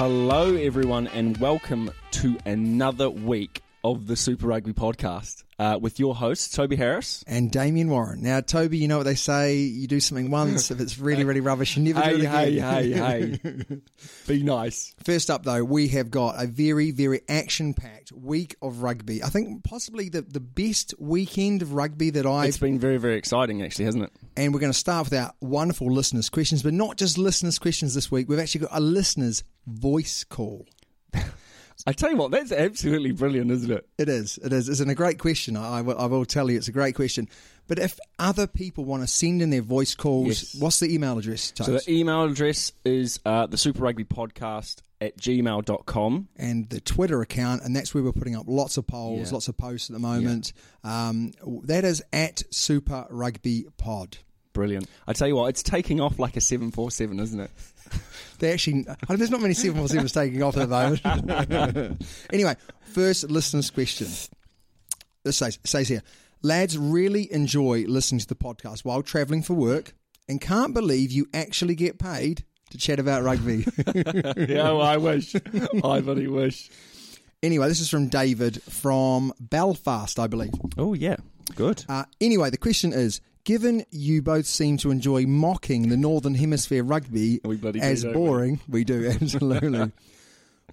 Hello, everyone, and welcome to another week of the Super Rugby podcast uh, with your host, Toby Harris. and Damien Warren. Now, Toby, you know what they say: you do something once, if it's really, really rubbish, you never do Hey, it hey, again. hey, hey. Be nice. First up, though, we have got a very, very action-packed week of rugby. I think possibly the, the best weekend of rugby that I've. It's been very, very exciting, actually, hasn't it? And we're going to start with our wonderful listeners' questions, but not just listeners' questions this week. We've actually got a listeners' voice call. I tell you what, that's absolutely brilliant, isn't it? It is. It is. It's a great question. I, I will- I will tell you, it's a great question. But if other people want to send in their voice calls, Yes. what's the email address? So the email address is uh, the Super Rugby podcast at gmail.com. and the Twitter account, and that's where we're putting up lots of polls, Yeah. lots of posts at the moment. Um, that is at Super Rugby Pod. Brilliant. I tell you what, it's taking off like a 747, isn't it? They actually, there's not many 747s taking off at the moment. anyway, first listener's question. This says, says here, lads really enjoy listening to the podcast while travelling for work and can't believe you actually get paid to chat about rugby. yeah, well, I wish. I bloody wish. anyway, this is from David from Belfast, I believe. Oh, yeah. Good. Uh, anyway, the question is given you both seem to enjoy mocking the Northern Hemisphere rugby We bloody do, as don't we? boring, we? do, absolutely.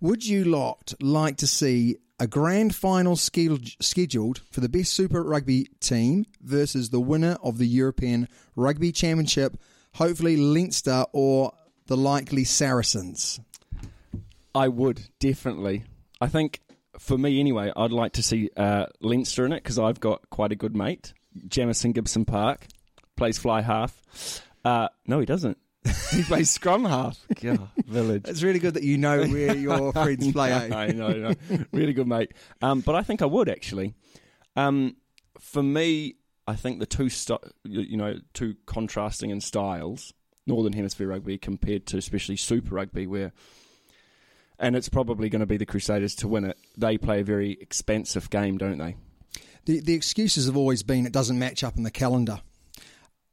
Would you lot like to see a grand final scheduled for the best Super Rugby team versus the winner of the European Rugby Championship, hopefully Leinster or the likely Saracens? I would definitely. I think for me anyway, I'd like to see uh, Leinster in it because I've got quite a good mate, Jamison Gibson Park, plays fly half. Uh, no, he doesn't. he plays scrum half. God, village. It's really good that you know where your friends play. eh? I know, no, really good mate. Um, but I think I would actually. Um, for me, I think the two st- you you know two contrasting in styles, Northern Hemisphere rugby compared to especially Super Rugby, where and it's probably going to be the Crusaders to win it. They play a very expansive game, don't they? The the excuses have always been it doesn't match up in the calendar.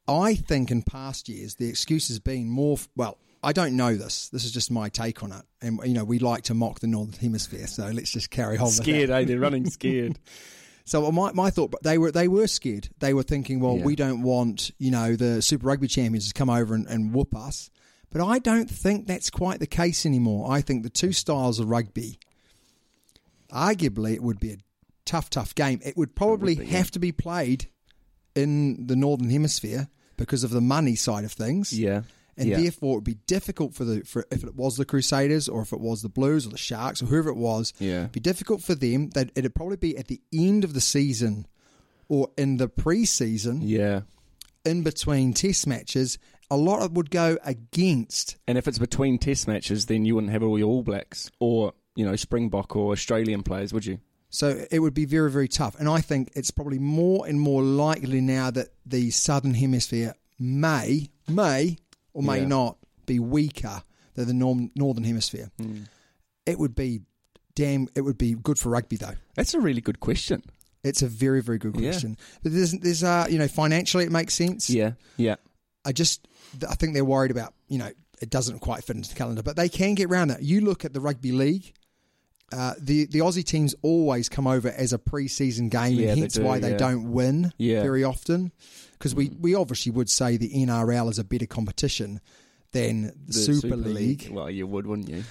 I think in past years the excuse has been more well. I don't know this. This is just my take on it, and you know we like to mock the northern hemisphere, so let's just carry on. with Scared, eh? They're running scared. So my my thought, they were they were scared. They were thinking, well, Yeah. we don't want you know the Super Rugby champions to come over and, and whoop us. But I don't think that's quite the case anymore. I think the two styles of rugby, arguably, it would be a tough, tough game. It would probably be, yeah. have to be played in the northern hemisphere because of the money side of things. Yeah, And yeah. therefore, it would be difficult for the for if it was the Crusaders or if it was the Blues or the Sharks or whoever it was. Yeah. it'd be difficult for them. That it'd probably be at the end of the season or in the pre-season, yeah. in between Test matches. A lot of it would go against. And if it's between Test matches, then you wouldn't have all your All Blacks or you know Springbok or Australian players, would you? So it would be very, very tough. And I think it's probably more and more likely now that the Southern Hemisphere may may or may Yeah. not be weaker than the norm, northern hemisphere. Hmm. It would be damn. It would be good for rugby though. That's a really good question. It's a very very good Yeah. question. But there's there's uh you know financially it makes sense. Yeah, yeah. I just I think they're worried about you know it doesn't quite fit into the calendar, but they can get around that. You look at the rugby league. Uh, the the Aussie teams always come over as a pre-season game, Yeah, and they hence do, why they yeah. don't win Yeah. very often. Because we, we obviously would say the NRL is a better competition than the, Super, League, Well, you would, wouldn't you?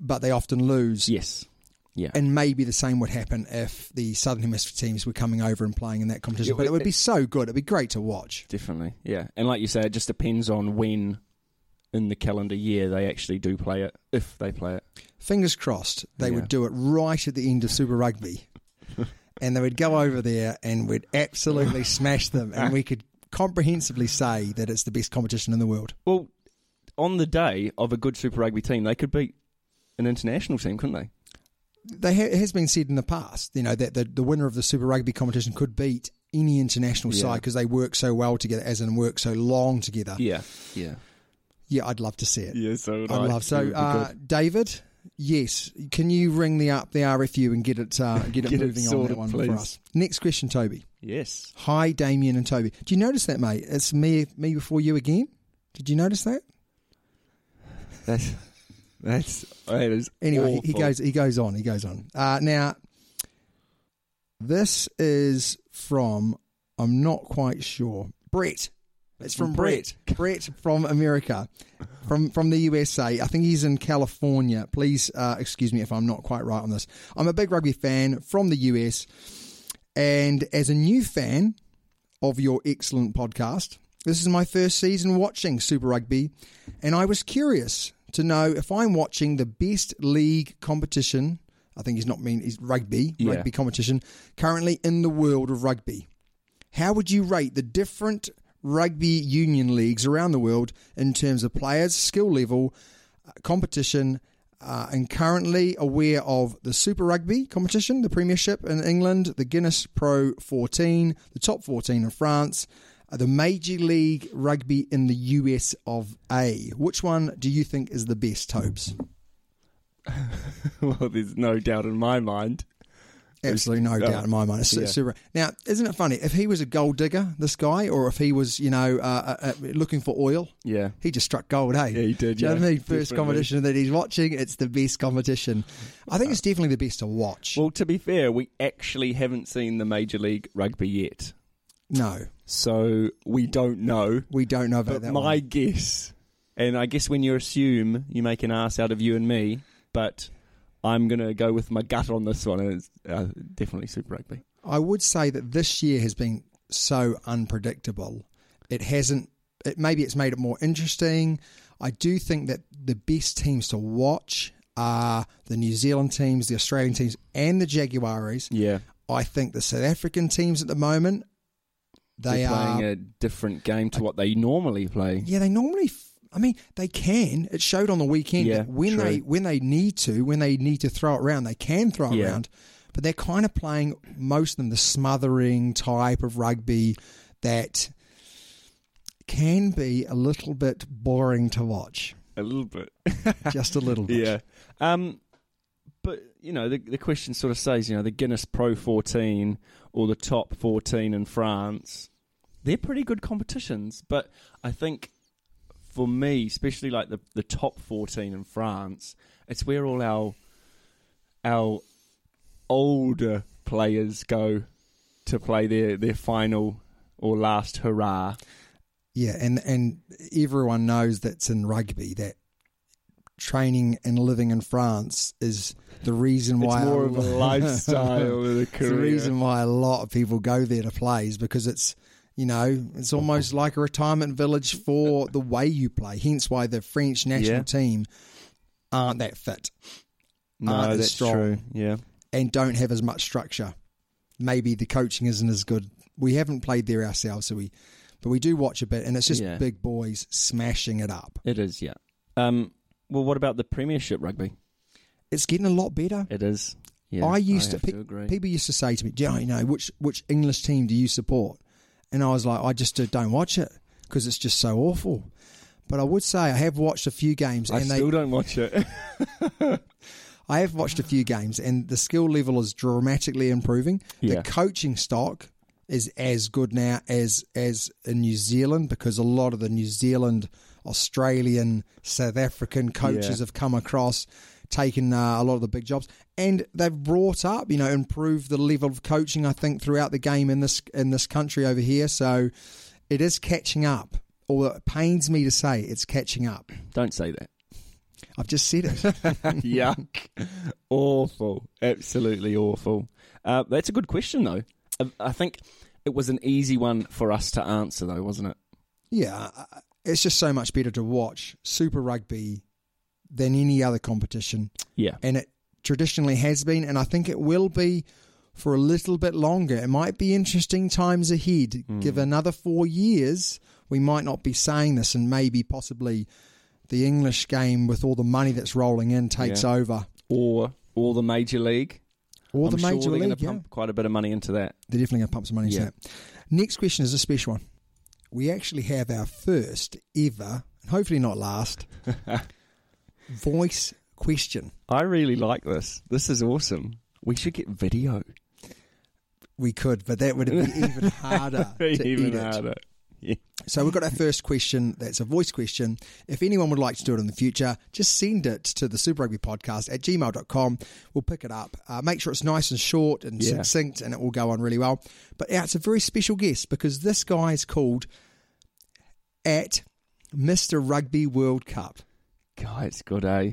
but they often lose. Yes. Yeah. And maybe the same would happen if the Southern Hemisphere teams were coming over and playing in that competition. But it would be so good; it'd be great to watch. Definitely, yeah. And like you say, it just depends on when in the calendar year they actually do play it, if they play it. Fingers crossed they Yeah. would do it right at the end of Super Rugby. and they would go over there and we'd absolutely smash them. And we could comprehensively say that it's the best competition in the world. Well, on the day of a good Super Rugby team, they could beat an international team, couldn't they? They ha- it has been said in the past, you know, that the, the winner of the Super Rugby competition could beat any international Yeah. side because they work so well together, as in work so long together. Yeah, yeah. Yeah, I'd love to see it. Yeah, so I'd love so. Uh, David, yes, can you ring the up the RFU and get it uh, get it Get it moving on that one please. for us? Next question, Toby. yes. Hi, Damien and Toby. Do you notice that, mate? It's me, me before you again. Did you notice that? That's that's that is Anyway, he, he goes. He goes on. He goes on. Uh, now, this is from. I'm not quite sure. Brett. It's from Brett. Brett from America, from from the USA. I think he's in California. Please uh, excuse me if I'm not quite right on this. I'm a big rugby fan from the US, and as a new fan of your excellent podcast, this is my first season watching Super Rugby, and I was curious to know if I'm watching the best league competition. I think he's not mean he's rugby, Yeah. rugby competition currently in the world of rugby. How would you rate the different rugby union leagues around the world in terms of players, skill level, uh, competition, uh, and currently aware of the Super Rugby competition, the Premiership in England, the Guinness Pro 14, the Top 14 in France, uh, the Major League Rugby in the US of A. Which one do you think is the best, Tobes? well, there's no doubt in my mind. Absolutely no doubt in my mind. It's yeah. super. Now, isn't it funny if he was a gold digger, this guy, or if he was, you know, uh, uh, uh, looking for oil? Yeah. He just struck gold, hey? Yeah, he did, Do you know yeah, what I mean? First definitely. competition that he's watching, it's the best competition. I think it's definitely the best to watch. Well, to be fair, we actually haven't seen the Major League Rugby yet, no, so we don't know. we don't know about But that my one. guess, and I guess when you assume, you make an ass out of you and me. But I'm going to go with my gut on this one, and it's uh, definitely Super Rugby. I would say that this year has been so unpredictable. It hasn't. It maybe it's made it more interesting. I do think that the best teams to watch are the New Zealand teams, the Australian teams, and the Jaguares. Yeah, I think the South African teams at the moment they They're are playing a different game to what they normally play. Yeah, they normally. I mean, they can. It showed on the weekend Yeah, that when true. they when they need to, when they need to throw it around, they can throw it Yeah. around. But they're kind of playing most of them the smothering type of rugby that can be a little bit boring to watch, A little bit. just a little bit. Yeah. Um, but you know, the the question sort of says, you know, the Guinness Pro 14 or the top 14 in France, they're pretty good competitions. But I think for me, especially like the the top 14 in France, it's where all our our older players go to play their their final or last hurrah. Yeah, and and everyone knows that's in rugby that training and living in France is the reason why it's more of a lifestyle than a career. the reason why a lot of people go there to play is because it's you know it's almost like a retirement village for the way you play. Hence why the French national Yeah. team aren't that fit no, aren't as that's strong. true. Yeah. and don't have as much structure. Maybe the coaching isn't as good. We haven't played there ourselves, so we but we do watch a bit, and it's just Yeah. big boys smashing it up. It is, yeah. Um, well, what about the Premiership rugby? It's getting a lot better. It is. Yeah, I used have to, to pe- agree. people used to say to me, "Do you know which which English team do you support?" And I was like, "I just uh, don't watch it because it's just so awful. But I would say I have watched a few games, I and they still don't watch it. I have watched a few games, and the skill level is dramatically improving. Yeah. The coaching stock is as good now as as in New Zealand because a lot of the New Zealand, Australian, South African coaches Yeah. have come across, taken uh, a lot of the big jobs, and they've brought up, you know, improved the level of coaching. I think throughout the game in this in this country over here, so it is catching up. Although it pains me to say it's catching up. don't say that. I've just said it. Yuck. awful. Absolutely awful. Uh, that's a good question, though. I, I think it was an easy one for us to answer, though, wasn't it? Yeah, uh, it's just so much better to watch Super Rugby than any other competition, Yeah. and it traditionally has been, and I think it will be for a little bit longer. It might be interesting times ahead. Mm. Give another four years, we might not be saying this, and maybe possibly the English game with all the money that's rolling in takes Yeah. over, Or or the major league. or I'm the major sure they're league. going to yeah. pump quite a bit of money into that. They're definitely going to pump some money into Yeah. that. Next question is a special one. We actually have our first ever, and hopefully not last, voice question. I really like this. This is awesome. We should get video. We could, but that would be even harder Even harder. Yeah. So we've got our first question. That's a voice question. If anyone would like to do it in the future, just send it to the Super Rugby Podcast at gmail.com. We'll pick it up. Uh, make sure it's nice and short and Yeah. succinct, and it will go on really well. But yeah, it's a very special guest because this guy is called at Mr. Rugby World Cup. God, it's good, eh?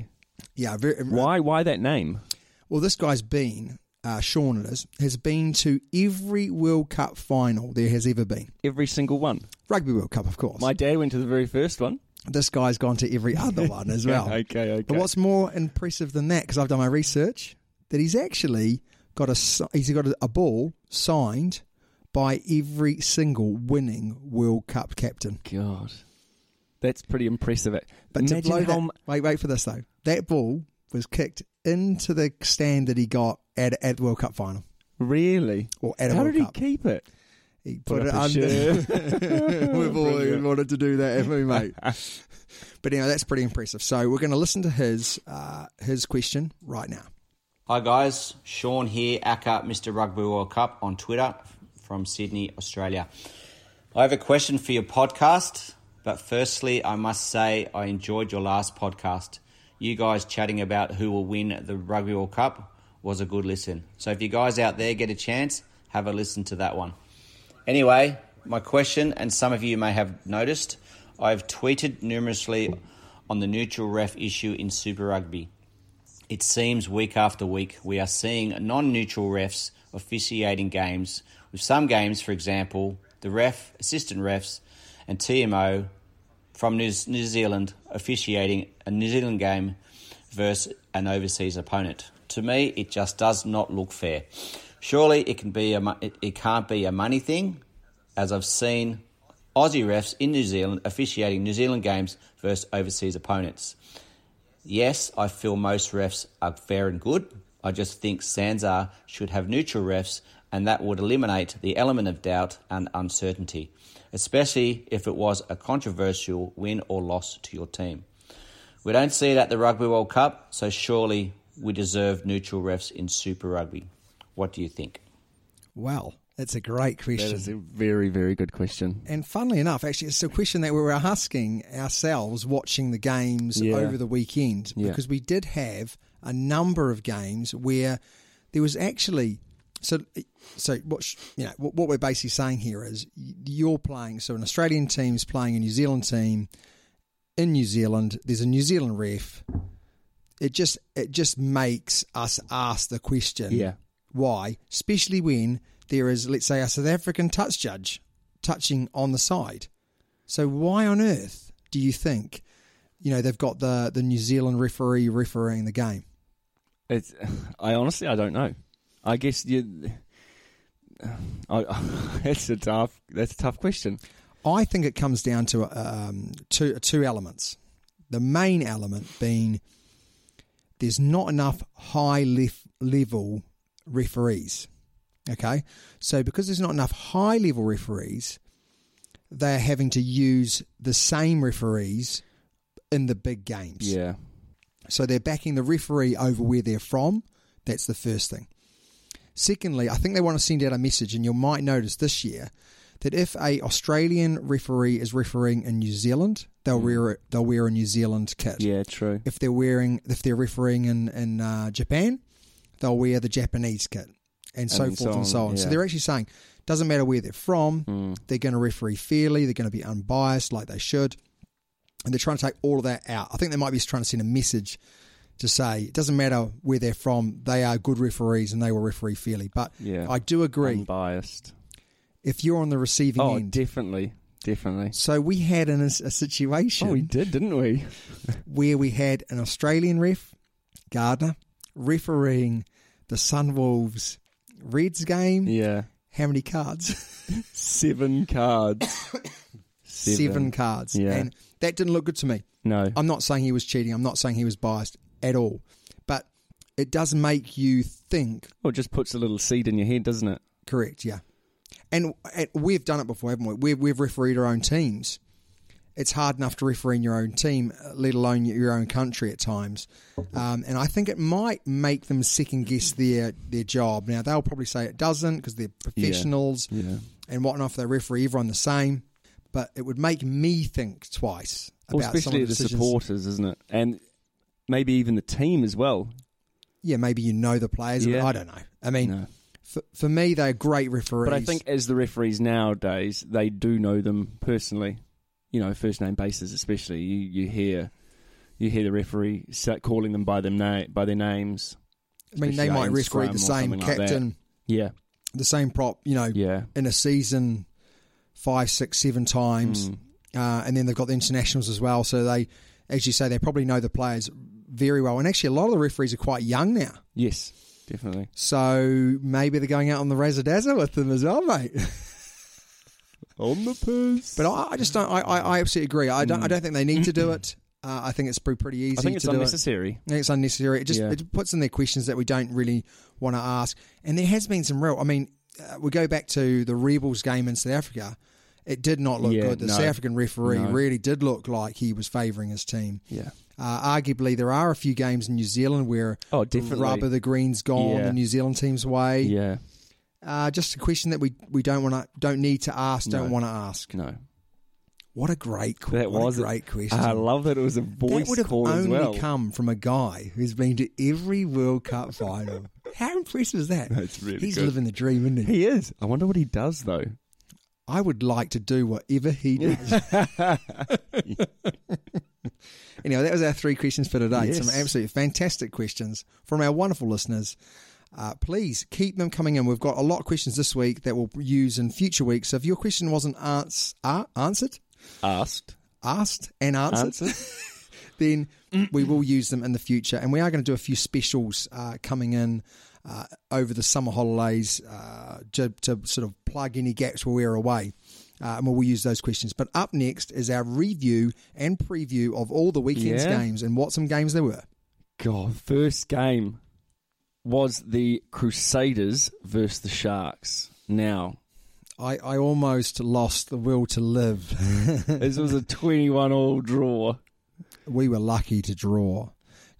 Yeah, very, Why? Why that name? Well, this guy's been, uh, Sean it is, has been to every World Cup final there has ever been. Every single one. Rugby World Cup, of course. My dad went to the very first one. this guy's gone to every other one as well. okay, okay. But what's more impressive than that, because I've done my research, that he's actually got a he's got a, a ball signed by every single winning World Cup captain. God, that's pretty impressive. But Imagine to blow how that, m- wait, wait for this though. That ball was kicked into the stand that he got at at the World Cup final really. or at a How World did he Cup. keep it? He Put put, it under. We've always Brilliant. wanted to do that, haven't we, mate? but anyway, that's pretty impressive. So we're going to listen to his uh, his question right now. Hi guys, Sean here, aka Mr. Rugby World Cup on Twitter from Sydney, Australia. I have a question for your podcast, but firstly, I must say I enjoyed your last podcast. You guys chatting about who will win the Rugby World Cup was a good listen. So if you guys out there get a chance, have a listen to that one. Anyway, my question, and some of you may have noticed, I've tweeted numerously on the neutral ref issue in Super Rugby. It seems week after week we are seeing non neutral refs officiating games, with some games, for example, the ref, assistant refs, and TMO from New New Zealand officiating a New Zealand game versus an overseas opponent. To me, it just does not look fair. Surely it can be a it, it can't be a money thing, as I've seen Aussie refs in New Zealand officiating New Zealand games versus overseas opponents. Yes, I feel most refs are fair and good. I just think Sanzar should have neutral refs, and that would eliminate the element of doubt and uncertainty, especially if it was a controversial win or loss to your team. We don't see it at the Rugby World Cup, so surely we deserve neutral refs in Super Rugby. What do you think? Well, that's a great question. is a very, very good question. And funnily enough, actually, it's a question that we were asking ourselves watching the games Yeah. over the weekend Yeah. because we did have a number of games where there was actually so so what sh- you know what, what we're basically saying here is you're playing so an Australian team's playing a New Zealand team in New Zealand. There's a New Zealand ref. It just it just makes us ask the question Yeah. why, especially when there is, let's say, a South African touch judge touching on the side. So why on earth do you think, you know, they've got the the New Zealand referee refereeing the game? It's. I honestly, I don't know. I guess you. I, that's a tough. That's a tough question. I think it comes down to um, two two elements. The main element being there's not enough high lef- level referees. Okay, so because there's not enough high level referees, they're having to use the same referees in the big games. Yeah. So they're backing the referee over where they're from. That's the first thing. Secondly, I think they want to send out a message, and you might notice this year that if a Australian referee is refereeing in New Zealand, they'll wear they'll wear a New Zealand kit. Yeah, true. If they're wearing if they're refereeing in in uh, Japan, they'll wear the Japanese kit, and so And forth so and so on, on. So they're actually saying doesn't matter where they're from, Mm. they're going to referee fairly, they're going to be unbiased like they should, and they're trying to take all of that out. I think they might be trying to send a message to say it doesn't matter where they're from, they are good referees and they will referee fairly. But Yeah. I do agree Unbiased. if you're on the receiving Oh, end. definitely. Definitely. so we had an, a situation Oh, we did, didn't we? where we had an Australian ref, Gardner, refereeing the Sunwolves Reds game. Yeah. How many cards? Seven cards. Seven. cards. Yeah. And that didn't look good to me. No. I'm not saying he was cheating. I'm not saying he was biased at all. But it does make you think, Well, it just puts a little seed in your head, doesn't it? correct, yeah. And, and we've done it before, haven't we? We've, we've refereed our own teams. It's hard enough to referee in your own team, let alone your own country at times. Um, and I think it might make them second guess their, their job. Now, they'll probably say it doesn't because they're professionals Yeah. and whatnot. If they referee everyone the same. But it would make me think twice Well, about some especially of the supporters, isn't it? And maybe even the team as well. yeah, maybe you know the players. Yeah. I don't know. I mean, No. for, for me, they're great referees. But I think as the referees nowadays, they do know them personally. You know, first name basis, especially. You you hear you hear the referee calling them by them na- by their names. I mean, they might referee the same something like captain, Yeah, the same prop, you know, yeah, in a season five, six, seven times. Mm. Uh, and then they've got the internationals as well. So they, as you say, they probably know the players very well. And actually, a lot of the referees are quite young now. yes, definitely. So maybe they're going out on the razzle dazzle with them as well, mate. On the piss. But I, I just don't. I, I, I absolutely agree. I don't. I don't think they need to do it. Uh, I think it's pretty, pretty easy I think it's to do it. unnecessary. I think it's unnecessary. It just Yeah. it puts in there questions that we don't really want to ask. And there has been some real. I mean, uh, we go back to the Rebels game in South Africa. It did not look Yeah, good. The no. South African referee No. really did look like he was favouring his team. Yeah. Uh, arguably, there are a few games in New Zealand where Oh, definitely. rubber the green's gone Yeah. the New Zealand team's way. Yeah. Uh, just a question that we, we don't want to don't need to ask, don't No. want to ask. No. What a great que- That was a great question. I love that it was a that voice would have call as only well. come from a guy who's been to every World Cup final. How impressive is that? That's really He's good. living the dream, isn't he? He is. I wonder what he does though. I would like to do whatever he does. anyway, that was our three questions for today. Yes. Some absolutely fantastic questions from our wonderful listeners. Uh, please keep them coming in. We've got a lot of questions this week that we'll use in future weeks. So if your question wasn't ans- uh, answered, Asked. asked and answered, Answered. then we will use them in the future. And we are going to do a few specials uh, coming in uh, over the summer holidays uh, to, to sort of plug any gaps where we're away. Uh, and we'll use those questions. But up next is our review and preview of all the weekend's Yeah. games and what some games there were. God, first game was the Crusaders versus the Sharks. Now, I, I almost lost the will to live. this was a 21 all draw. we were lucky to draw.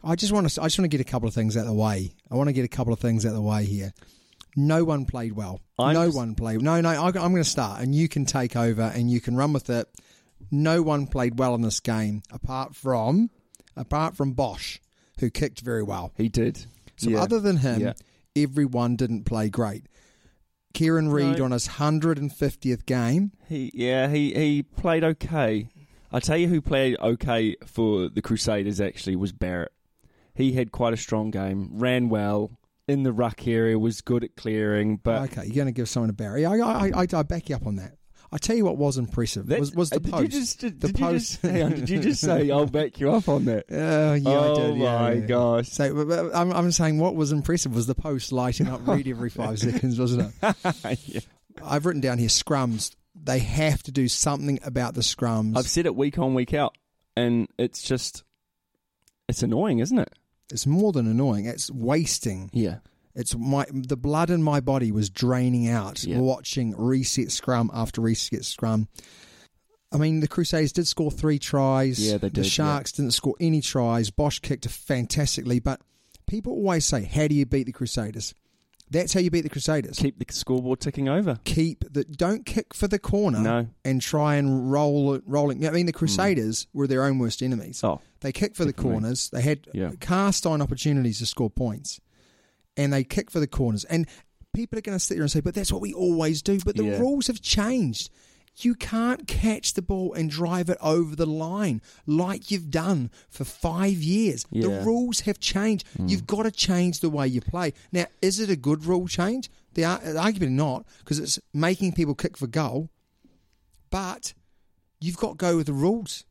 I just want to. I just want to get a couple of things out of the way. I want to get a couple of things out of the way here. No one played well. I'm no just- one played. No, no. I, I'm going to start, and you can take over, and you can run with it. No one played well in this game, apart from apart from Bosch, who kicked very well. He did. So Yeah. other than him, Yeah. everyone didn't play great. Kieran Read No. on his hundred and fiftieth game. He yeah, he, he played okay. I tell you who played okay for the Crusaders actually was Barrett. He had quite a strong game, ran well in the ruck area, was good at clearing, but okay, you're going to give someone a Barry. I, I, I, I back you up on that. I tell you what was impressive That- was, was the uh, did post. You just, did, the did post. You just, on, did you just say I'll back you up on that? Uh, yeah, oh I did. Yeah, my yeah. gosh! So I'm, I'm saying what was impressive was the post lighting up Read every five seconds, wasn't it? Yeah. I've written down here scrums. They have to do something about the scrums. I've said it week on week out, and it's just it's annoying, isn't it? It's more than annoying. It's wasting. Yeah, It's my the blood in my body was draining out Yeah. watching reset scrum after reset scrum. I mean, the Crusaders did score three tries. Yeah, they did. The Sharks didn't score any tries. Bosch kicked fantastically, but people always say, "How do you beat the Crusaders?" That's how you beat the Crusaders. Keep the scoreboard ticking over. Keep the don't kick for the corner No. and try and roll it rolling. I mean, the hmm. Crusaders were their own worst enemies. Oh, They kicked for the Definitely. corners. They had Yeah. cast iron opportunities to score points, and they kicked for the corners. And people are going to sit there and say, "But that's what we always do." But the Yeah. rules have changed. You can't catch the ball and drive it over the line like you've done for five years. The rules have changed. Mm. You've got to change the way you play. Now, is it a good rule change? The ar- arguably not, because it's making people kick for goal. But you've got to go with the rules.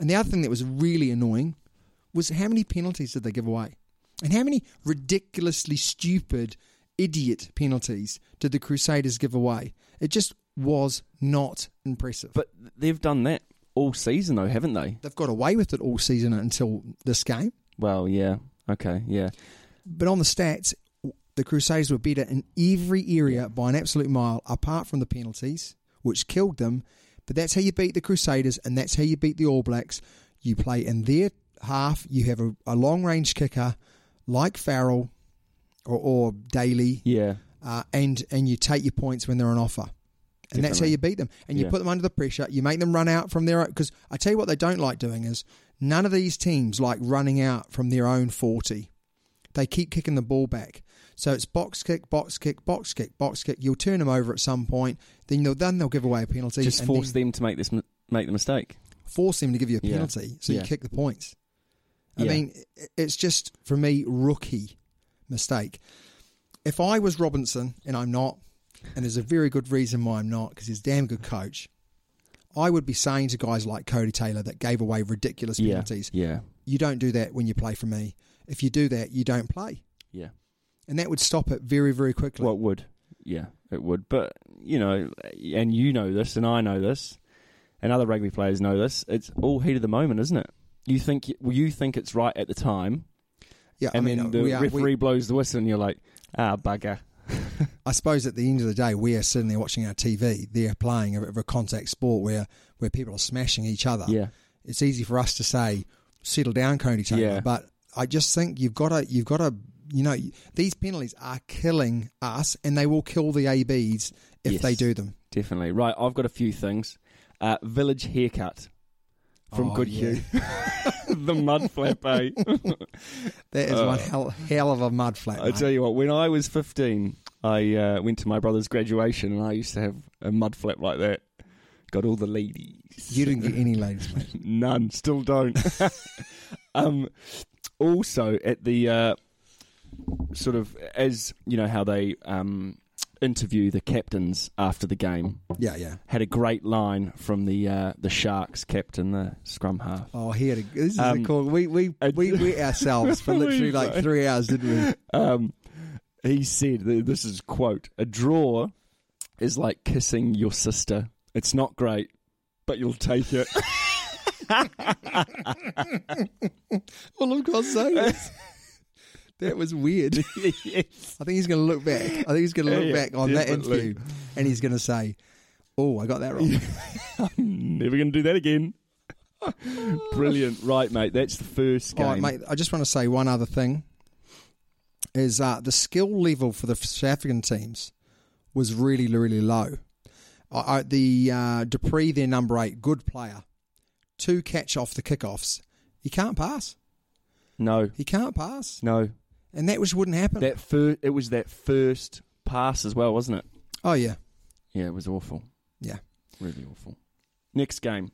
And the other thing that was really annoying was how many penalties did they give away? And how many ridiculously stupid, idiot penalties did the Crusaders give away? It just was not impressive. but they've done that all season, though, haven't they? They've got away with it all season until this game. Well, yeah. Okay, yeah. But on the stats, the Crusaders were better in every area by an absolute mile, apart from the penalties, which killed them. But that's how you beat the Crusaders, and that's how you beat the All Blacks. You play in their half. You have a, a long range kicker like Farrell or, or Daly, Yeah. uh, and and you take your points when they're on offer. And that's how you beat them. And you Yeah. put them under the pressure. You make them run out from their because I tell you what they don't like doing is none of these teams like running out from their own forty. They keep kicking the ball back. So it's box kick, box kick, box kick, box kick. You'll turn them over at some point. Then they'll then they'll give away a penalty. Just force them to make this make the mistake. force them to give you a Yeah. penalty, so Yeah. you kick the points. I Yeah. mean, it's just for me rookie mistake. If I was Robertson, and I'm not, and there's a very good reason why I'm not, because he's a damn good coach. I would be saying to guys like Codie Taylor that gave away ridiculous Yeah. penalties, Yeah. you don't do that when you play for me. If you do that, you don't play. Yeah. And that would stop it very, very quickly. Well, it would. Yeah, it would. But, you know, and you know this, and I know this, and other rugby players know this, it's all heat of the moment, isn't it? You think well, you think it's right at the time, yeah, and I mean, then the we are, we- referee blows the whistle, and you're like, ah, bugger. I suppose at the end of the day, we are sitting there watching our TV. They're playing a, a contact sport where, where people are smashing each other. Yeah. It's easy for us to say, settle down, Codie Taylor. Yeah. But I just think you've got to, you've got to, you know, these penalties are killing us, and they will kill the ABs if Yes. they do them. Definitely. Right, I've got a few things. Uh, village haircut from Oh, Good yeah. The mud flap, eh? That is one hell, hell of a mud flat. I tell you what, when I was 15, I uh, went to my brother's graduation and I used to have a mud flap like that. Got all the ladies. you didn't get any ladies, mate. None, still don't. um, also, at the uh, sort of, as you know, how they um, interview the captains after the game, Yeah, yeah. had a great line from the uh, the Sharks captain, the scrum half. Oh, he had a. This is Um, a cool. We we we wet ourselves for literally like three hours, didn't we? Um, he said, "This is quote: a draw is like kissing your sister. It's not great, but you'll take it." Well, of course, so. That was weird. yes. I think he's going to look back. I think he's going to look Yeah, back on that interview, and he's going to say, "Oh, I got that wrong." Never going to do that again. Brilliant, right, mate? That's the first game. All right, mate. I just want to say one other thing: is uh, the skill level for the South African teams was really, really low. I, I, the uh, du Preez, their number eight, good player, two catch off the kickoffs. He can't pass. No, He can't pass, no. And that was wouldn't happen. That fir- it was that first pass as well, wasn't it? oh yeah, Yeah, it was awful. yeah. Really awful. Next game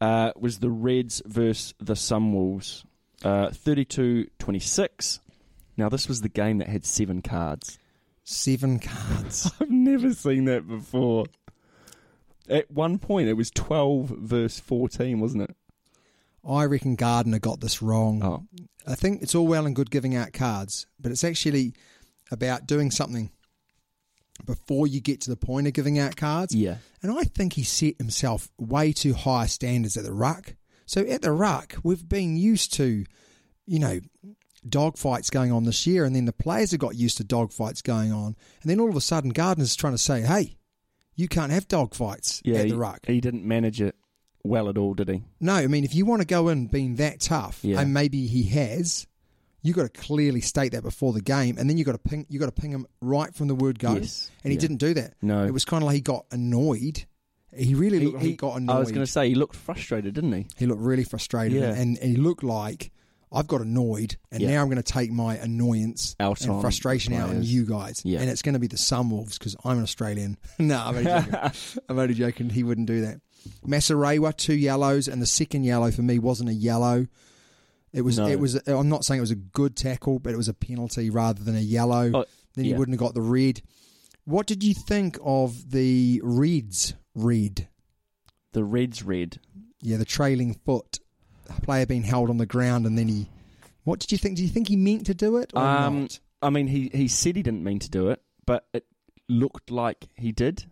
uh, was the Reds versus the Sunwolves. Uh, 32-26. Now, this was the game that had seven cards. Seven cards. I've never seen that before. At one point, it was 12 verse 14, wasn't it? I reckon Gardner got this wrong. Oh, I think it's all well and good giving out cards, but it's actually about doing something before you get to the point of giving out cards. yeah. And I think he set himself way too high standards at the ruck. So at the ruck, we've been used to, you know, dogfights going on this year, and then the players have got used to dogfights going on, and then all of a sudden, Gardner's trying to say, "Hey, You can't have dog fights Yeah, at the ruck. he didn't manage it well at all, did he? No, I mean, if you want to go in being that tough, Yeah. and maybe he has, you got to clearly state that before the game, and then you got to ping. You got to ping him right from the word go. Yes. And he Yeah. didn't do that. No. it was kind of like he got annoyed. He really looked like he, got annoyed. I was going to say he looked frustrated, didn't he? he looked really frustrated, Yeah. and, and he looked like I've got annoyed, and Yeah. now I'm going to take my annoyance Out and on frustration out on you guys, Yeah. and it's going to be the Sunwolves because I'm an Australian. no, I'm only joking. I'm only joking. He wouldn't do that. Masirewa, two yellows, and the second yellow for me wasn't a yellow. It was. No. It was. I'm not saying it was a good tackle, but it was a penalty rather than a yellow. Oh, then he yeah. wouldn't have got the red. What did you think of the Reds? Red. The Reds red. Yeah, the trailing foot player being held on the ground, and then he. What did you think? Do you think he meant to do it or Um, not? I mean, he, he said he didn't mean to do it, but it looked like he did.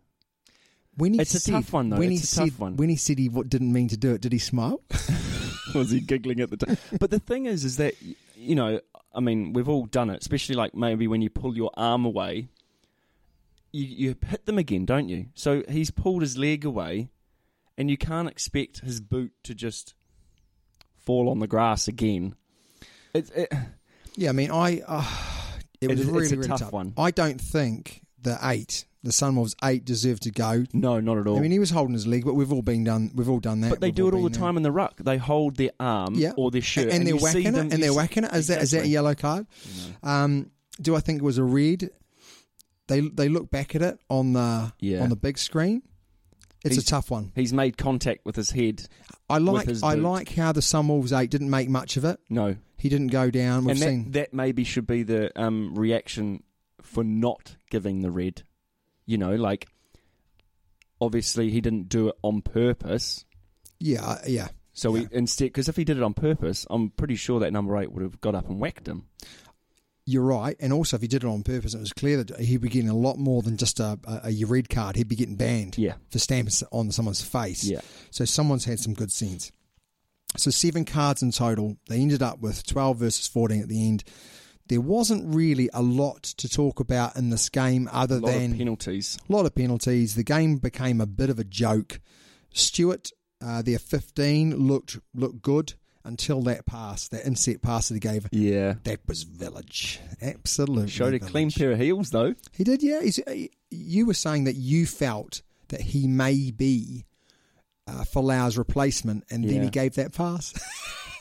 When he it's a said, tough one, though. When It's he a said, tough one. When he said he w- didn't mean to do it, did he smile? was he giggling at the time? But the thing is, is that you know, I mean, we've all done it, especially like maybe when you pull your arm away, you you hit them again, don't you? So he's pulled his leg away, and you can't expect his boot to just fall on the grass again. It, it, Yeah, I mean, I. Uh, it It was it's really, a really tough tough. one. I don't think the eight, the Sunwolves eight, deserved to go. no, not at all. I mean, he was holding his leg, but we've all been done. We've all done that. but they We've do it all the been there. time in the ruck. They hold their arm Yeah, or their shirt, and, they're you see whacking them- it, and they're whacking it. Is that is that a yellow card? Um, do I think it was a red? They they look back at it on the Yeah. on the big screen. It's He's- a tough one. He's made contact with his head. I like I boot. like how the Sunwolves eight didn't make much of it. No, He didn't go down. We've and that, seen that maybe should be the um, reaction for not giving the red. You know, like obviously he didn't do it on purpose. yeah uh, yeah. So Yeah. he instead, because if he did it on purpose, I'm pretty sure that number eight would have got up and whacked him. You're right, and also if he did it on purpose, it was clear that he'd be getting a lot more than just a, a, a red card. He'd be getting banned Yeah. for stamping on someone's face. Yeah. So someone's had some good sense. So seven cards in total. They ended up with 12 versus 14 at the end. There wasn't really a lot to talk about in this game other A lot than of penalties. a lot of penalties. The game became a bit of a joke. Stewart, uh, their 15 looked looked good until that pass, that inset pass that he gave. Yeah. That was village. Absolutely. Showed a clean pair of heels though. He did, yeah. He's, he- you were saying that you felt that he may be uh, Folau's replacement, and then he gave that pass.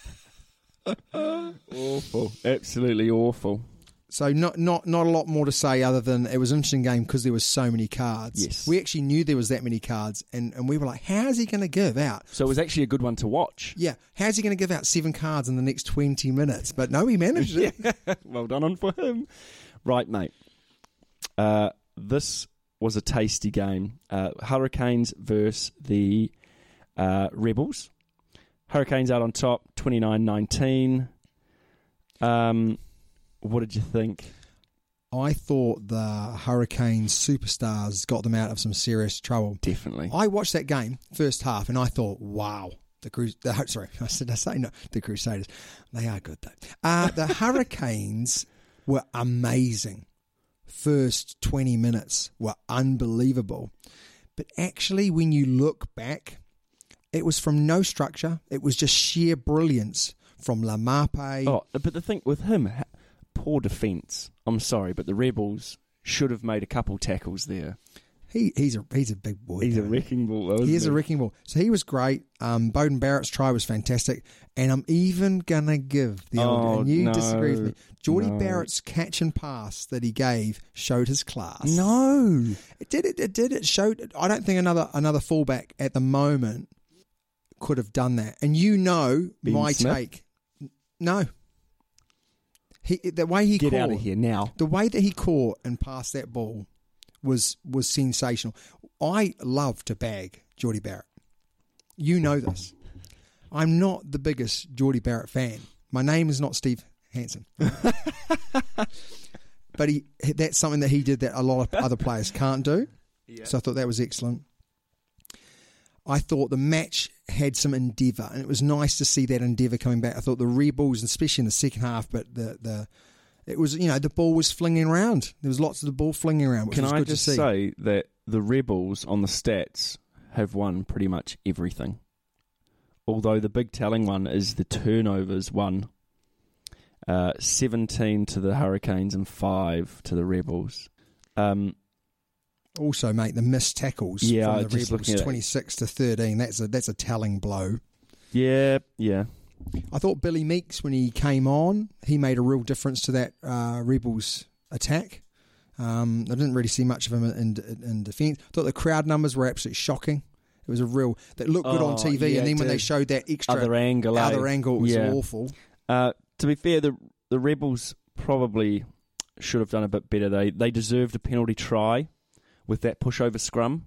Awful. Absolutely awful. so not not not a lot more to say other than it was an interesting game because there was so many cards. Yes. we actually knew there was that many cards, and, and we were like, how's he going to give out? So it was actually a good one to watch. Yeah, how's he going to give out seven cards in the next twenty minutes? But no, he managed it. well done on for him. Right, mate. Uh, this was a tasty game. Uh, Hurricanes versus the uh, Rebels. Hurricanes out on top, 29-19. Um, what did you think? I thought the Hurricanes superstars got them out of some serious trouble. Definitely. I watched that game first half and I thought, wow, the Crus- the, sorry, I said I say no, the Crusaders, they are good though. Uh, the Hurricanes were amazing. First twenty minutes were unbelievable, but actually, when you look back, it was from no structure. It was just sheer brilliance from Laumape. Oh, but the thing with him, poor defence. I'm sorry, but the Rebels should have made a couple tackles there. He, he's a he's a big boy. He's a though. wrecking ball. though, He is a wrecking ball. So he was great. Um, Beauden Barrett's try was fantastic, and I'm even gonna give the old. Oh, and you no, disagree with me. Jordie no. Barrett's catch and pass that he gave showed his class. No. it did. It, it did. It showed. I don't think another another fullback at the moment could have done that. And you know Ben my Smith? take. No. He the way he Get caught, out of here now. the way that he caught and passed that ball was was sensational. I love to bag Jordie Barrett. You know this. I'm not the biggest Jordie Barrett fan. My name is not Steve Hansen. but he that's something that he did that a lot of other players can't do. So I thought that was excellent. I thought the match had some endeavour, and it was nice to see that endeavour coming back. I thought the Rebels, especially in the second half, but the the it was you know the ball was flinging around. There was lots of the ball flinging around, which Can was I good just to see. say that the Rebels on the stats have won pretty much everything. Although the big telling one is the turnovers one. Uh, 17 to the Hurricanes and 5 to the Rebels. Um, Also, mate, the missed tackles Yeah, from the Rebels, looking at it. twenty six to thirteen. That's a that's a telling blow. yeah, yeah. I thought Billy Meakes, when he came on, he made a real difference to that uh, Rebels attack. Um, I didn't really see much of him in, in, in defence. I thought the crowd numbers were absolutely shocking. It was a real that looked good on Oh, TV, yeah, and then when they showed that extra Other angle, eh? other angle, it was Yeah. awful. Uh, to be fair, the the Rebels probably should have done a bit better. They they deserved a penalty try with that pushover scrum.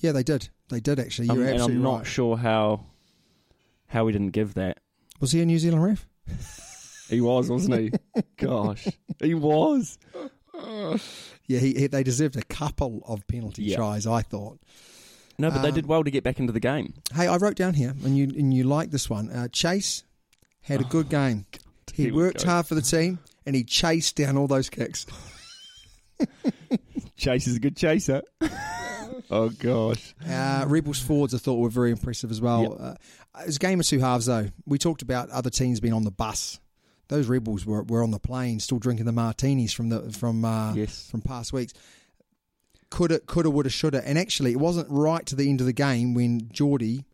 Yeah, they did. They did actually. Um, You're and absolutely I'm not right. sure how how we didn't give that. Was he a New Zealand ref? He was, wasn't he? Gosh, he was. Yeah, he, he, they deserved a couple of penalty Yeah. tries. I thought. No, but they Um, did well to get back into the game. Hey, I wrote down here, and you and you like this one. Uh, Chase had a good game. He worked go. hard for the team, and he chased down all those kicks. Chase is a good chaser. oh gosh. Uh, Rebels forwards, I thought, were very impressive as well. Yep. Uh, it was a game of two halves, though. We talked about other teams being on the bus. Those Rebels were, were on the plane, still drinking the martinis from the from uh, Yes. from past weeks. Coulda, coulda, woulda, shoulda, and actually, it wasn't right to the end of the game when Jordie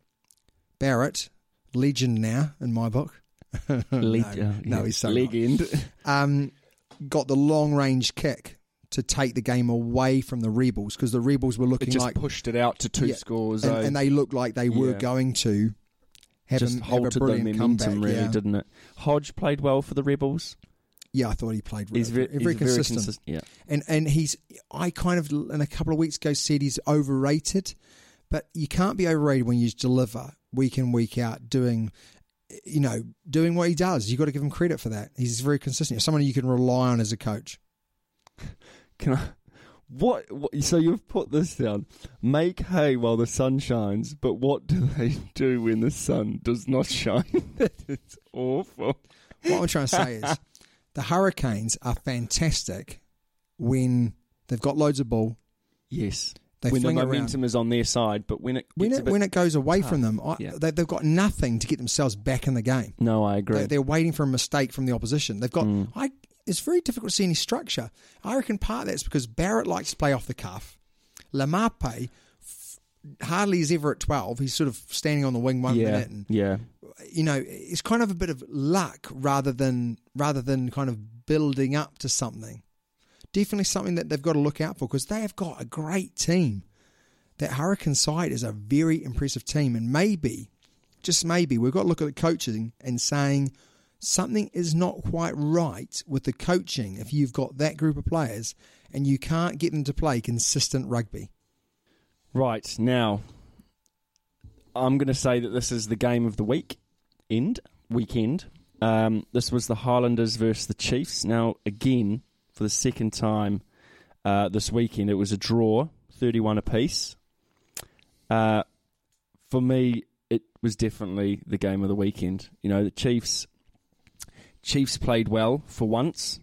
Barrett, legend now in my book, Leg- no, uh, no, yeah. he's so not. legend. um, got the long range kick to take the game away from the Rebels because the Rebels were It looking just like pushed it out to two Yeah, scores. and, and they looked like they were Yeah. going to have, just a, have a halted the brilliant momentum, really, yeah. didn't it? Hodge played well for the Rebels. yeah, I thought he played He's very, very, very, he's consistent. consist- yeah. and and he's I kind of in a couple of weeks ago said he's overrated, but you can't be overrated when you deliver week in week out doing. You know, doing what he does, You've got to give him credit for that. He's very consistent. Someone you can rely on as a coach. Can I? What, what? So you've put this down. Make hay while the sun shines, but what do they do when the sun does not shine? is awful. What I'm trying to say is the Hurricanes are fantastic when they've got loads of ball. Yes. They when the it around. momentum is on their side, but when it When it when it goes away tough. from them, I, Yeah. they, they've got nothing to get themselves back in the game. no, I agree. They, they're waiting for a mistake from the opposition. They've got. Mm. I. It's very difficult to see any structure. I reckon part of that's because Barrett likes to play off the cuff. Laumape f- hardly is ever at twelve. He's sort of standing on the wing one yeah, minute, and yeah. you know it's kind of a bit of luck rather than rather than kind of building up to something. Definitely something that they've got to look out for because they have got a great team. That Hurricane side is a very impressive team, and maybe, just maybe, we've got to look at the coaching and saying something is not quite right with the coaching if you've got that group of players and you can't get them to play consistent rugby. Right now, I'm going to say that this is the game of the week end weekend. Um, this was the Highlanders versus the Chiefs. Now, again, for the second time uh, this weekend, it was a draw, 31 apiece. Uh, for me, it was definitely the game of the weekend. You know, the Chiefs, Chiefs played well for once,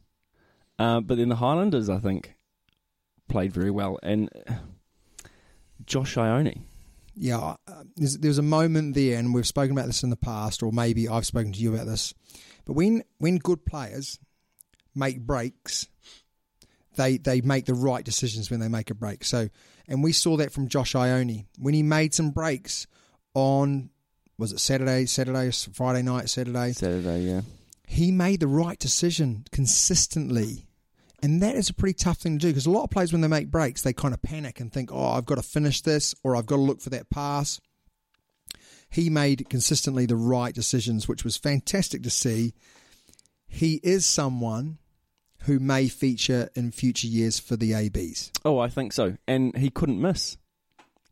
uh, but then the Highlanders, I think, played very well. And Josh Ioane. Yeah, uh, there's, there's a moment there, and we've spoken about this in the past, or maybe I've spoken to you about this. But when when good players make breaks, they they make the right decisions when they make a break. So, and we saw that from Josh Ioane when he made some breaks on was it Saturday, Saturday, Friday night, Saturday. Saturday, yeah. He made the right decision consistently. And that is a pretty tough thing to do because a lot of players, when they make breaks, they kind of panic and think, oh, I've got to finish this or I've got to look for that pass. He made consistently the right decisions, which was fantastic to see. He is someone who may feature in future years for the ABs. Oh, I think so. And he couldn't miss.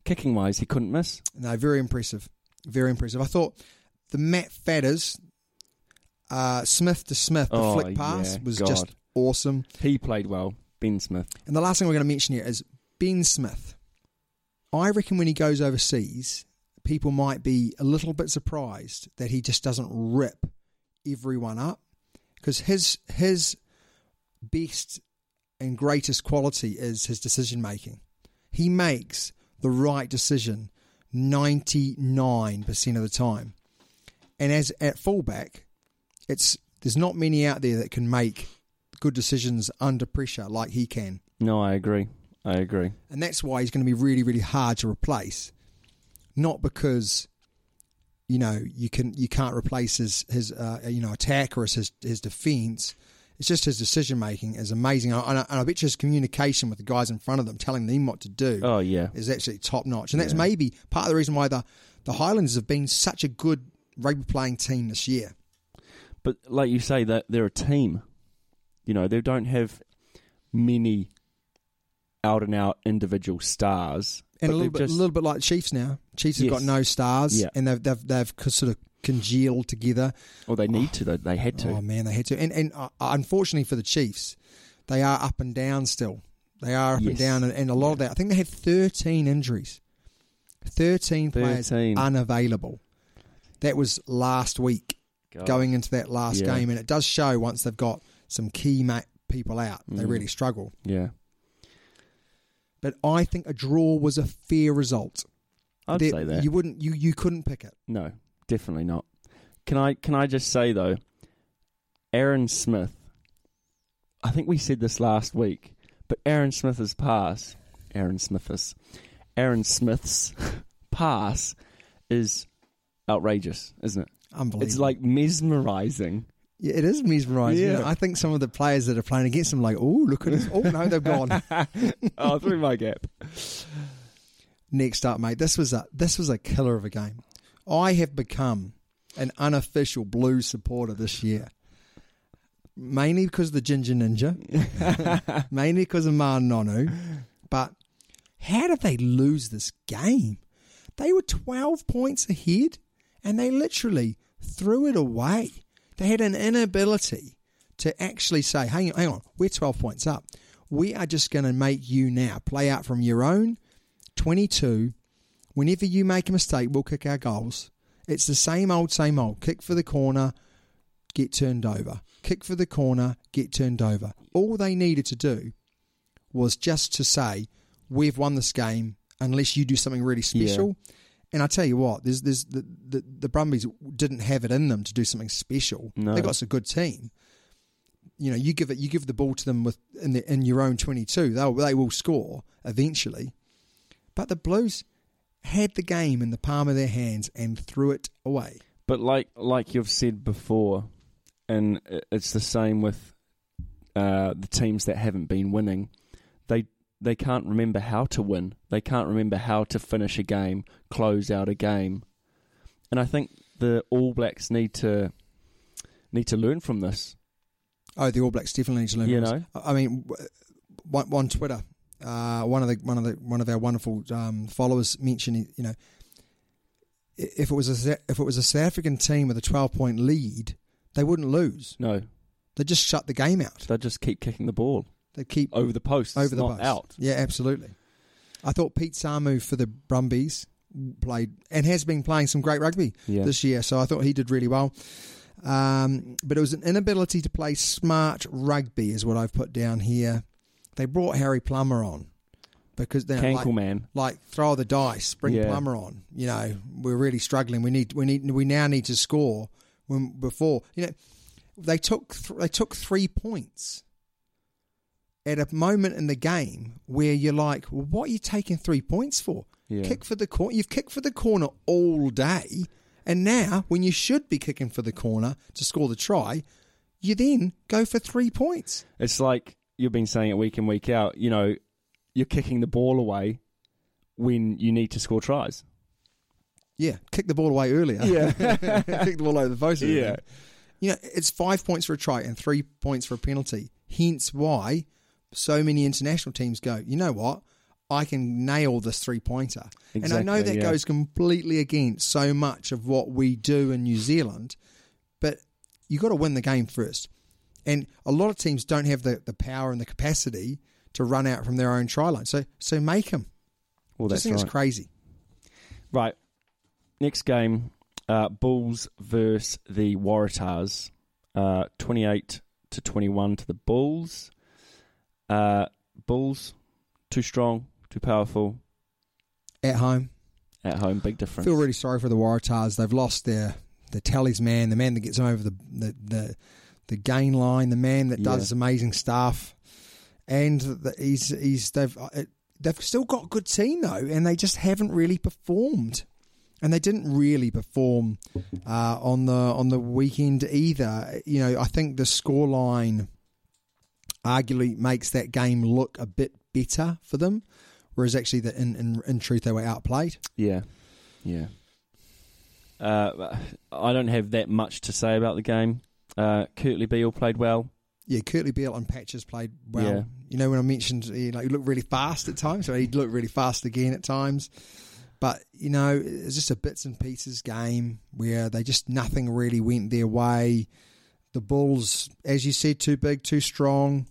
Kicking wise, he couldn't miss. No, very impressive. Very impressive. I thought the Matt Faddes, uh, Smith to Smith, the Oh, flick pass yeah, was God. just awesome. He played well. Ben Smith. And the last thing we're going to mention here is Ben Smith. I reckon when he goes overseas, people might be a little bit surprised that he just doesn't rip everyone up because his his best and greatest quality is his decision making. he makes the right decision 99% of the time. And as at fullback, it's there's not many out there that can make good decisions under pressure like he can. No, I agree. I agree. And that's why he's going to be really, really hard to replace. Not because you know you can you can't replace his his uh, you know attack or his his defense. It's just his decision making is amazing, and I, and I bet you his communication with the guys in front of them, telling them what to do, Oh yeah. is actually top notch. And that's Yeah. maybe part of the reason why the the Highlanders have been such a good rugby playing team this year. But like you say, that they're a team. You know, they don't have many out and out individual stars. And a little bit, just- a little bit like Chiefs now. Chiefs have got no stars, Yeah. and they've they've they've sort of congealed together. Or they need to. They, they had to. Oh man, they had to. And and uh, unfortunately for the Chiefs, they are up and down still. They are up and down, and, and a lot of that. I think they had thirteen injuries, thirteen, players unavailable. That was last week, God. going into that last Yeah. game, and it does show once they've got some key ma- people out, they Mm. really struggle. Yeah. But I think a draw was a fair result. I'd There- say that. you wouldn't, you you couldn't pick it. No, definitely not. Can I can I just say though, Aaron Smith. I think we said this last week, but Aaron Smith's pass, Aaron Smith's, Aaron Smith's pass is outrageous, isn't it? Unbelievable. It's like mesmerizing. Yeah, it is mesmerising. Yeah. I think some of the players that are playing against him, like, oh, look at this. Oh no, they've gone. oh, through my gap. Next up, mate. This was a this was a killer of a game. I have become an unofficial Blues supporter this year, mainly because of the Ginger Ninja, mainly because of Ma'a Nonu. But how did they lose this game? They were twelve points ahead, and they literally threw it away. They had an inability to actually say, "Hang on, hang on, we're twelve points up. We are just going to make you now play out from your own." 22. Whenever you make a mistake, we'll kick our goals. It's the same old, same old. Kick for the corner, get turned over. Kick for the corner, get turned over. All they needed to do was just to say, we've won this game unless you do something really special. And I tell you what, there's, there's the, the, the Brumbies didn't have it in them to do something special. No. They got a good team. You know, you give it, you give the ball to them with in, the, in your own 22, they'll, they will score eventually. But the Blues had the game in the palm of their hands and threw it away. But like like you've said before, and it's the same with uh, the teams that haven't been winning. They can't remember how to win. They can't remember how to finish a game, close out a game. And I think the All Blacks need to need to learn from this. Oh, the All Blacks definitely need to learn. You know? I mean, one, one Twitter, uh, one of the one of the one of our wonderful um, followers mentioned, you know, if it was a if it was a South African team with a twelve point lead, they wouldn't lose. No, They just shut the game out. they just keep kicking the ball They keep over the post, over the not post. out. Yeah, absolutely. I thought Pete Samu for the Brumbies played and has been playing some great rugby Yeah. this year, so I thought he did really well. Um, but it was an inability to play smart rugby, is what I've put down here. They brought Harry Plummer on because they're Cankle like, man. like throw the dice, bring Yeah. Plummer on. You know, we're really struggling. We need, we need, we now need to score. When before, you know, they took th- they took three points at a moment in the game where you're like, well, what are you taking three points for? Yeah. Kick for the corner. You've kicked for the corner all day, and now when you should be kicking for the corner to score the try, you then go for three points. It's like you've been saying it week in week out. You know, you're kicking the ball away when you need to score tries. Yeah, kick the ball away earlier. Yeah. kick the ball over the post. Yeah. You know, it's five points for a try and three points for a penalty. Hence why so many international teams go, you know what? I can nail this three pointer. and I know that yeah. goes completely against so much of what we do in New Zealand, but you've got to win the game first. And a lot of teams don't have the, the power and the capacity to run out from their own try line. So so make them. Well, that's Just think right. it's crazy. Right. Next game, uh, Bulls versus the Waratahs. Uh, 28 to 21 to the Bulls. Uh, Bulls, too strong, too powerful At home, at home. Big difference. feel really sorry for the Waratahs. They've lost their their tallies man, the man that gets them over the the the, the gain line, the man that does Yeah. amazing stuff, and the, he's he's they've uh, they've still got a good team though, and they just haven't really performed. And they didn't really perform uh, on the on the weekend either. You know, I think the scoreline arguably makes that game look a bit better for them, whereas actually, the, in, in in truth, they were outplayed. Yeah, yeah. Uh, I don't have that much to say about the game. Uh, Kurtley Beale played well. Yeah, Kurtley Beale and Patches played well. Yeah. You know, when I mentioned he, like, he looked really fast at times, so he looked really fast again at times. But, you know, it's just a bits and pieces game where they just nothing really went their way. The Bulls, as you said, too big, too strong,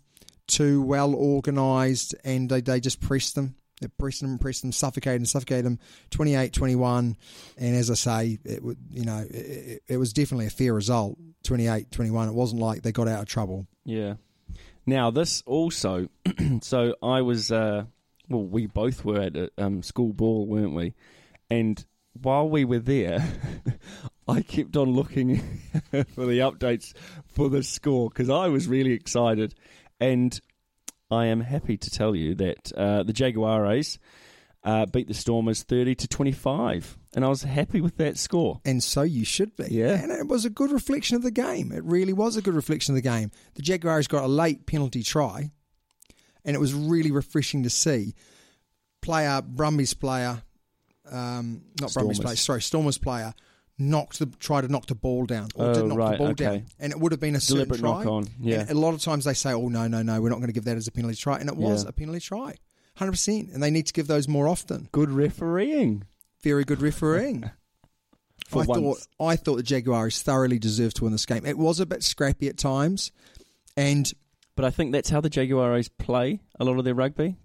too well organised, and they, they just pressed them. They pressed them, pressed them, suffocated and suffocated them 28 21. And as I say, it would, you know, it, it, was definitely a fair result 28 21. It wasn't like they got out of trouble. Yeah. Now this also, so I was, uh, well, we both were at a, um, school ball, weren't we? And while we were there, I kept on looking for the updates for the score because I was really excited, and I am happy to tell you that uh, the Jaguares uh, beat the Stormers thirty to twenty-five, and I was happy with that score. and so you should be. Yeah. And it was a good reflection of the game. It really was a good reflection of the game. The Jaguars got a late penalty try, and it was really refreshing to see. Player, Brumby's player, um, not Brumby's Stormers. player, sorry, Stormers player, knocked the try to knock the ball down, or Oh, did knock right, the ball okay. down, and it would have been a Deliberate try. knock on, yeah. And a lot of times they say, "Oh no, no, no, we're not going to give that as a penalty try," and it was Yeah. a penalty try, hundred percent. And they need to give those more often. Good refereeing. Very good refereeing. I once. thought I thought the Jaguars thoroughly deserved to win this game. It was a bit scrappy at times, and But I think that's how the Jaguars play a lot of their rugby.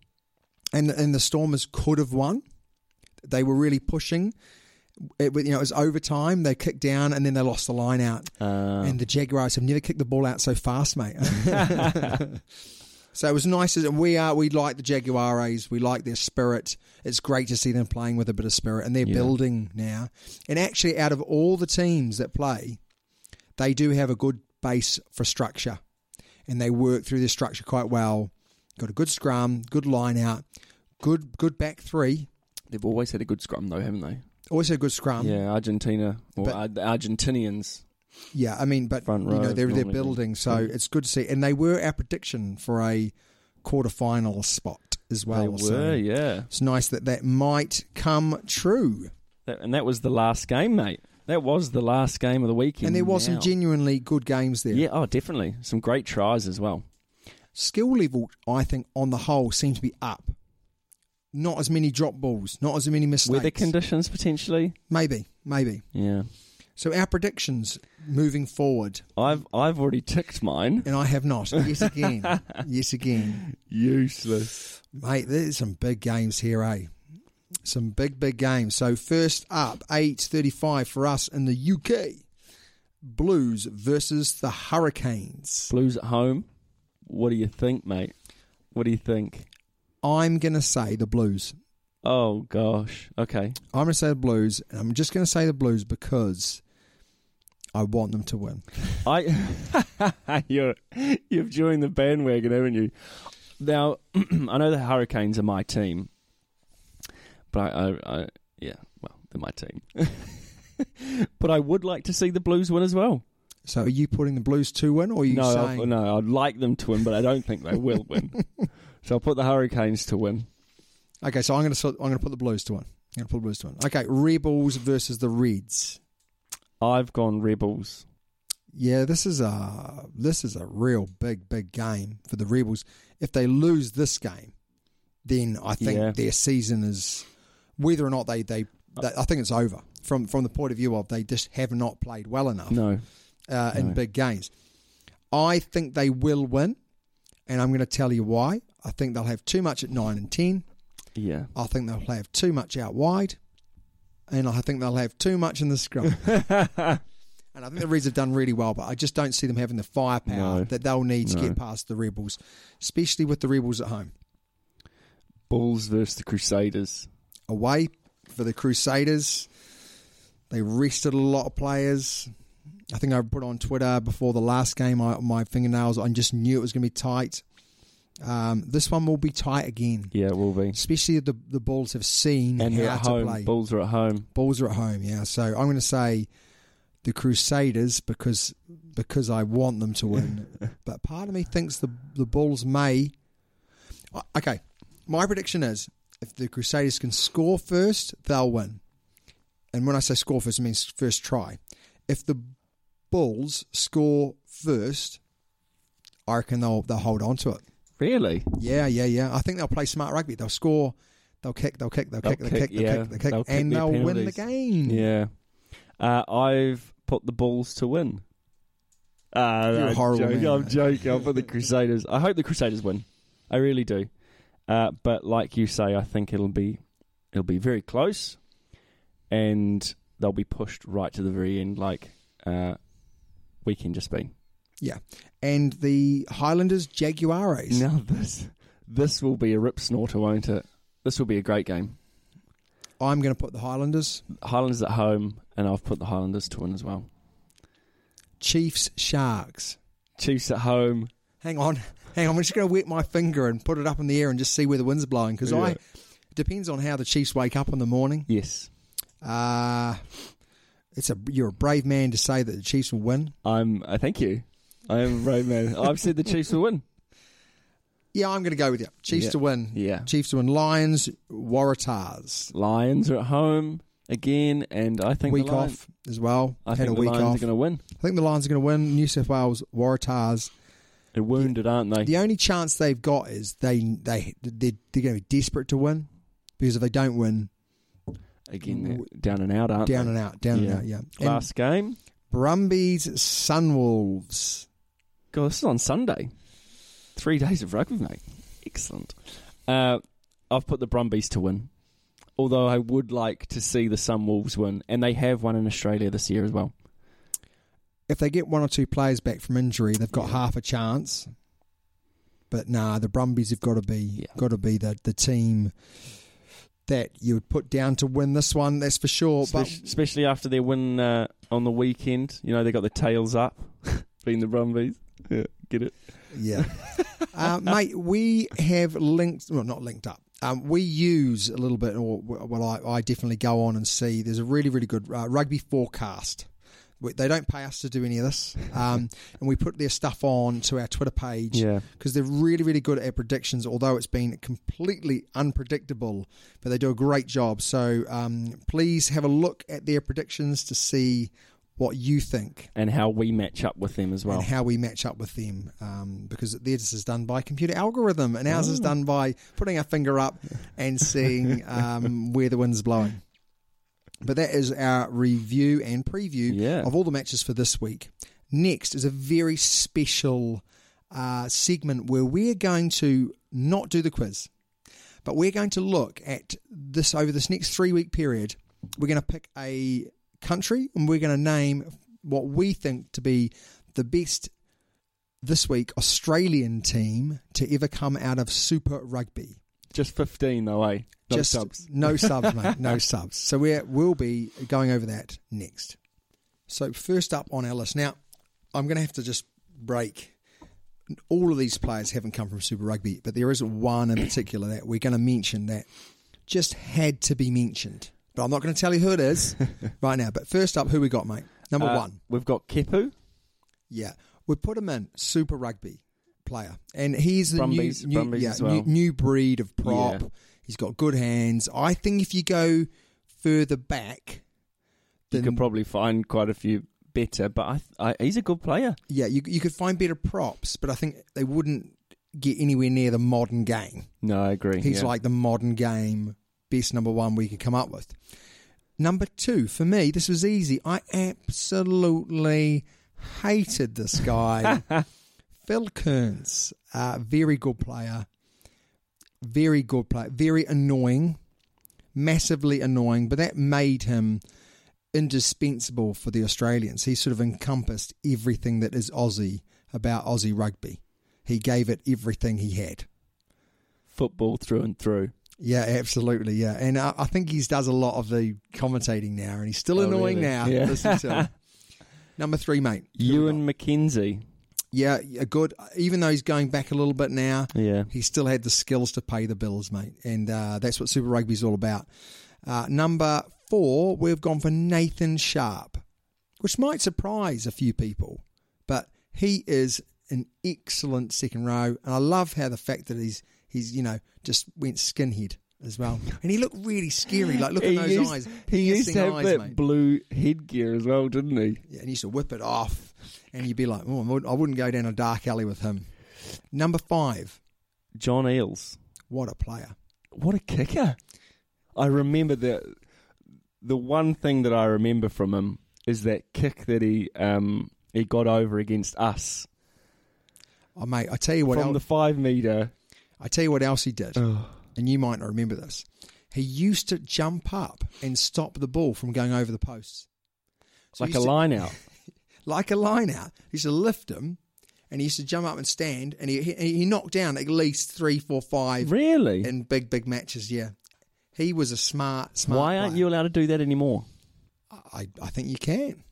and and the Stormers could have won. They were really pushing. It, you know, it was overtime. They kicked down and then they lost the line out. Uh, and the Jaguars have never kicked the ball out so fast, mate. so it was nice. And we are we like the Jaguares. We like their spirit. It's great to see them playing with a bit of spirit, and they're Yeah. building now. And actually, out of all the teams that play, they do have a good base for structure, and they work through their structure quite well. Got a good scrum, good line out, good good back three. they've always had a good scrum, though, haven't they? Also a good scrum. yeah, Argentina or Ar- the Argentinians. Yeah, I mean, but you know they're they're building, so it's good to see. And they were our prediction for a quarterfinal spot as well. they were, so yeah. it's nice that that might come true. That, and that was the last game, mate. That was the last game of the weekend. And there was some genuinely good games there. Yeah, oh, definitely. Some great tries as well. Skill level, I think, on the whole, seems to be up. Not as many drop balls, not as many mistakes. Weather conditions, potentially. Maybe, maybe. Yeah. So our predictions moving forward, I've I've already ticked mine. and I have not. Yes again, yes again. Useless. Mate, there's some big games here, eh? Some big, big games. So first up, eight thirty-five for us in the UK. Blues versus the Hurricanes. Blues at home. What do you think, mate? What do you think? I'm gonna say the Blues. Oh gosh. Okay. I'm gonna say the Blues, and I'm just gonna say the Blues because I want them to win. I you're you've joined the bandwagon, haven't you? Now I know the Hurricanes are my team, but I, I, I yeah, well, they're my team. but I would like to see the Blues win as well. So are you putting the Blues to win, or are you no, saying no, I'd like them to win, but I don't think they will win. So I'll put the Hurricanes to win. Okay, so I'm gonna I'm gonna put the Blues to win. I'm gonna put the Blues to win. Okay, Rebels versus the Reds. I've gone Rebels. Yeah, this is a this is a real big big game for the Rebels. If they lose this game, then I think Yeah. their season is whether or not they, they they I think it's over from from the point of view of they just have not played well enough No, uh, in No. big games. I think they will win, and I'm going to tell you why. I think they'll have too much at nine and ten. yeah, I think they'll have too much out wide, and I think they'll have too much in the scrum. and I think the Reds have done really well, but I just don't see them having the firepower No. that they'll need to No. get past the Rebels, especially with the Rebels at home. Bulls versus the Crusaders. Away for the Crusaders. They rested a lot of players. I think I put on Twitter before the last game I, my fingernails. I just knew it was going to be tight. Um, this one will be tight again, Yeah, it will be. especially the the Bulls have seen And how at to home. play. Bulls are at home. Bulls are at home, yeah. So I'm going to say the Crusaders because because I want them to win. but part of me thinks the the Bulls may. Okay, my prediction is if the Crusaders can score first, they'll win. And when I say score first, it means first try. If the Bulls score first, I reckon they'll they'll hold on to it. Really? Yeah, yeah, yeah. I think they'll play smart rugby. They'll score. They'll kick. They'll kick. They'll, They'll kick. They'll kick, kick. They'll yeah. kick. They'll kick, They'll and their they'll win the game. Yeah. Uh, I've put the Bulls to win. Uh, You're a I'm horrible joking. I'm joking. I'll put the Crusaders. I hope the Crusaders win. I really do. Uh, but like you say, I think it'll be it'll be very close, and they'll be pushed right to the very end, like uh, weekend just been. Yeah. And the Highlanders Jaguares. Now this this will be a rip snorter, won't it? This will be a great game. I'm going to put the Highlanders. Highlanders at home, and I've put the Highlanders to win as well. Chiefs Sharks. Chiefs at home. Hang on. Hang on. I'm just going to wet my finger and put it up in the air and just see where the wind's blowing because I. Yeah. It depends on how the Chiefs wake up in the morning. Yes, Uh, it's a you're a brave man to say that the Chiefs will win. I'm. I thank you. I am a brave man. I've said the Chiefs will win. Yeah, I'm going to go with you. Chiefs Yeah. to win. Yeah. Chiefs to win. Lions Waratahs. Lions are at home again, and I think Week the Lions, off as well. I Had think a the week Lions off. are going to win. I think the Lions are going to win. New South Wales Waratahs. They're wounded, aren't they? The only chance they've got is they they they're, they're going to be desperate to win because if they don't win, Again, down and out, aren't down they? and out, down and out. Yeah. And Last game. Brumbies Sunwolves. God, this is on Sunday. Three days of rugby, mate. Excellent. Uh, I've put the Brumbies to win. Although I would like to see the Sunwolves win, and they have won in Australia this year as well. If they get one or two players back from injury, they've got half a chance. But nah, the Brumbies have got to be Yeah. got to be the the team that you would put down to win this one. That's for sure. But Especially, after their win uh, on the weekend. You know, they got the tails up, being the Brumbies. Yeah, get it? Yeah. uh, mate, we have linked, well, not linked up. Um, we use a little bit, or well, I, I definitely go on and see. There's a really, really good uh, rugby forecast. We, they don't pay us to do any of this, um, and we put their stuff on to our Twitter page Yeah. because they're really, really good at predictions. Although it's been completely unpredictable, but they do a great job. So um, please have a look at their predictions to see what you think And how we match up with them as well. and how we match up with them um, because theirs is done by computer algorithm and ours is done by putting our finger up and seeing um, where the wind's blowing. But that is our review and preview Yeah. of all the matches for this week. Next is a very special uh, segment where we're going to not do the quiz, but we're going to look at this over this next three week period. We're going to pick a country and we're going to name what we think to be the best this week Australian team to ever come out of Super Rugby. Just 15, though, eh? No Just subs. no subs, mate. No subs. So we we'll be going over that next. So first up on our list. Now, I'm going to have to just break. All of these players haven't come from Super Rugby, but there is one in particular that we're going to mention that just had to be mentioned. But I'm not going to tell you who it is right now. But first up, who we got, mate? Number Uh, one. We've got Kepu. Yeah, we put him in Super Rugby player, and he's the Brumbies- new, new, yeah, well. new, new breed of prop. Yeah. He's got good hands. I think if you go further back, You could probably find quite a few better, but I, I, he's a good player. yeah, you you could find better props, but I think they wouldn't get anywhere near the modern game. No, I agree. He's yeah. like the modern game best number one we could come up with. Number two, for me, this was easy. I absolutely hated this guy. Phil Kearns, uh, very good player. Very good player. Very annoying. Massively annoying, but that made him indispensable for the Australians. He sort of encompassed everything that is Aussie about Aussie rugby. He gave it everything he had. football through and through. Yeah, absolutely. Yeah, and I, I think he does a lot of the commentating now, and he's still Oh, annoying really? now. Yeah. Listen to him. Number three, mate. Ewan McKenzie. Yeah, yeah, good. Even though he's going back a little bit now, Yeah. he still had the skills to pay the bills, mate. And uh, that's what Super Rugby's all about. Uh, number four, we've gone for Nathan Sharpe, which might surprise a few people, but he is an excellent second row. And I love how the fact that he's he's you know just went skinhead as well, and he looked really scary. Like look at those used, eyes. he used to have eyes, that mate. blue headgear as well, didn't he? Yeah, and he used to whip it off, and you'd be like, oh, I wouldn't- go down a dark alley with him. Number five, John Eales. what a player. What a kicker! I remember the the one thing that I remember from him is that kick that he um, he got over against us Oh, mate, I tell you what from else, the five meter. I tell you what else he did, Oh, and you might not remember this. He used to jump up and stop the ball from going over the posts. So like a to- line out. like a line out. He used to lift him, and he used to jump up and stand, and he he, he knocked down at least three, four, five Really? in big, big matches. Yeah, he was a smart, smart. Why aren't player. you allowed to do that anymore? I, I think you can.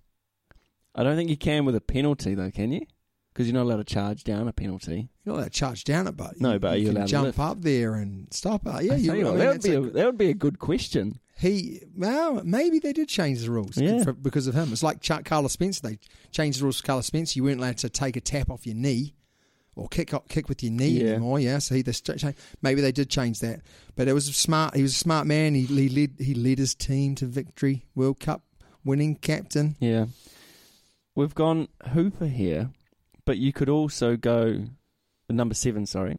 I don't think you can with a penalty, though, can you? Because you're not allowed to charge down a penalty. You're not allowed to charge down it, but No, but are you can allowed to jump lift? up there and stop it. Yeah, I you, tell you I mean, that would be a- that would be a good question. He well, maybe they did change the rules Yeah. for, because of him. It's like Chuck Carlos Spencer. They changed the rules for Carlos Spencer. You weren't allowed to take a tap off your knee or kick up, kick with your knee Yeah. anymore. Yeah, so he cha- maybe they did change that. But it was a smart. He was a smart man. He, he led he led his team to victory. World Cup winning captain. Yeah. We've gone Hooper here, but you could also go number seven, sorry.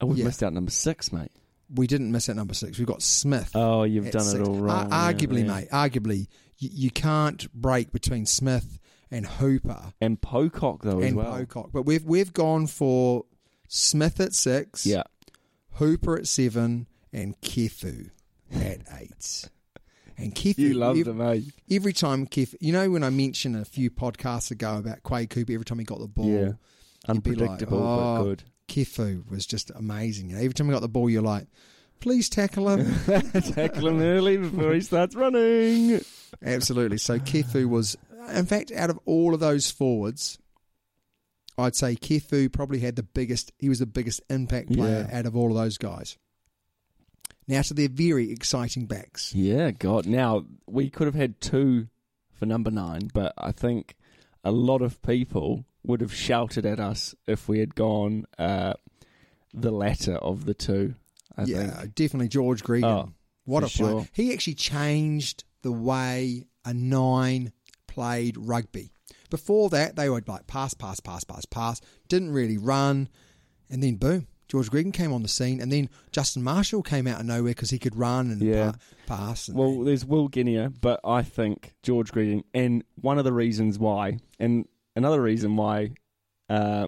Oh, we've Yeah. missed out number six, mate. We didn't miss out number six. We've got Smith. Oh, you've done six. it all wrong. Ar- arguably, yeah. mate. Arguably, you, you can't break between Smith and Hooper And Pocock, though, as and well. Pocock. But we've we've gone for Smith at six, Yeah. Hooper at seven, and Kefu at eight. And Kefu, You loved ev- him, eh? every time Kefu. You know when I mentioned a few podcasts ago about Quade Cooper, every time he got the ball, Yeah. you'd like, Unpredictable, but "Oh, good. Kefu was just amazing. Every time he got the ball, you're like, please tackle him. Tackle him early before he starts running. Absolutely. So Kefu was, in fact, out of all of those forwards, I'd say Kefu probably had the biggest. He was the biggest impact player Yeah. out of all of those guys. Now to their very exciting backs. Yeah, God. Now, we could have had two for number nine, but I think a lot of people would have shouted at us if we had gone uh, the latter of the two. I yeah, think. definitely George Gregan. Oh, what a player! sure. He actually changed the way a nine played rugby. Before that, they would like pass, pass, pass, pass, pass. Didn't really run, and then boom, George Gregan came on the scene, and then Justin Marshall came out of nowhere because he could run and Yeah. pa- pass. And, Well, there's Will Genia, but I think George Gregan, and one of the reasons why, and another reason why uh,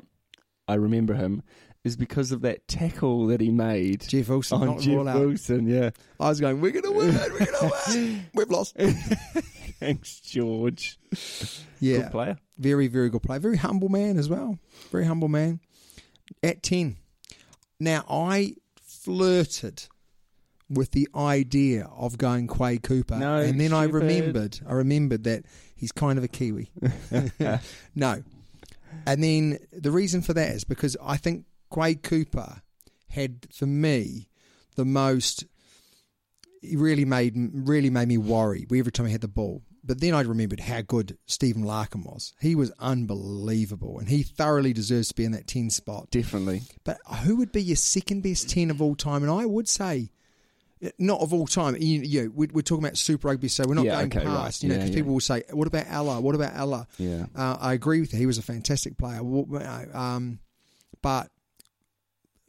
I remember him is because of that tackle that he made Jeff Wilson on Jeff. Wilson. Yeah, I was going, we're going to win, we're going to win. We've lost. thanks, George. Yeah, Good player. very, very good player. Very humble man as well. Very humble man. At 10. Now, I flirted with the idea of going Quade Cooper. No, and then I remembered, I remembered that he's kind of a Kiwi. no. And then the reason for that is because I think Quade Cooper had, for me, the most. He really made really made me worry every time he had the ball. But then I remembered how good Stephen Larkham was. He was unbelievable, and he thoroughly deserves to be in that ten spot. Definitely. But who would be your second best 10 of all time? And I would say, eh, not of all time. You, you we're, we're talking about Super Rugby, so we're not Yeah, going okay, right. past. You know, Yeah, because yeah. people will say, "What about Ella? What about Ella?" Yeah. Uh, I agree with you. He was a fantastic player. Uh, Um, but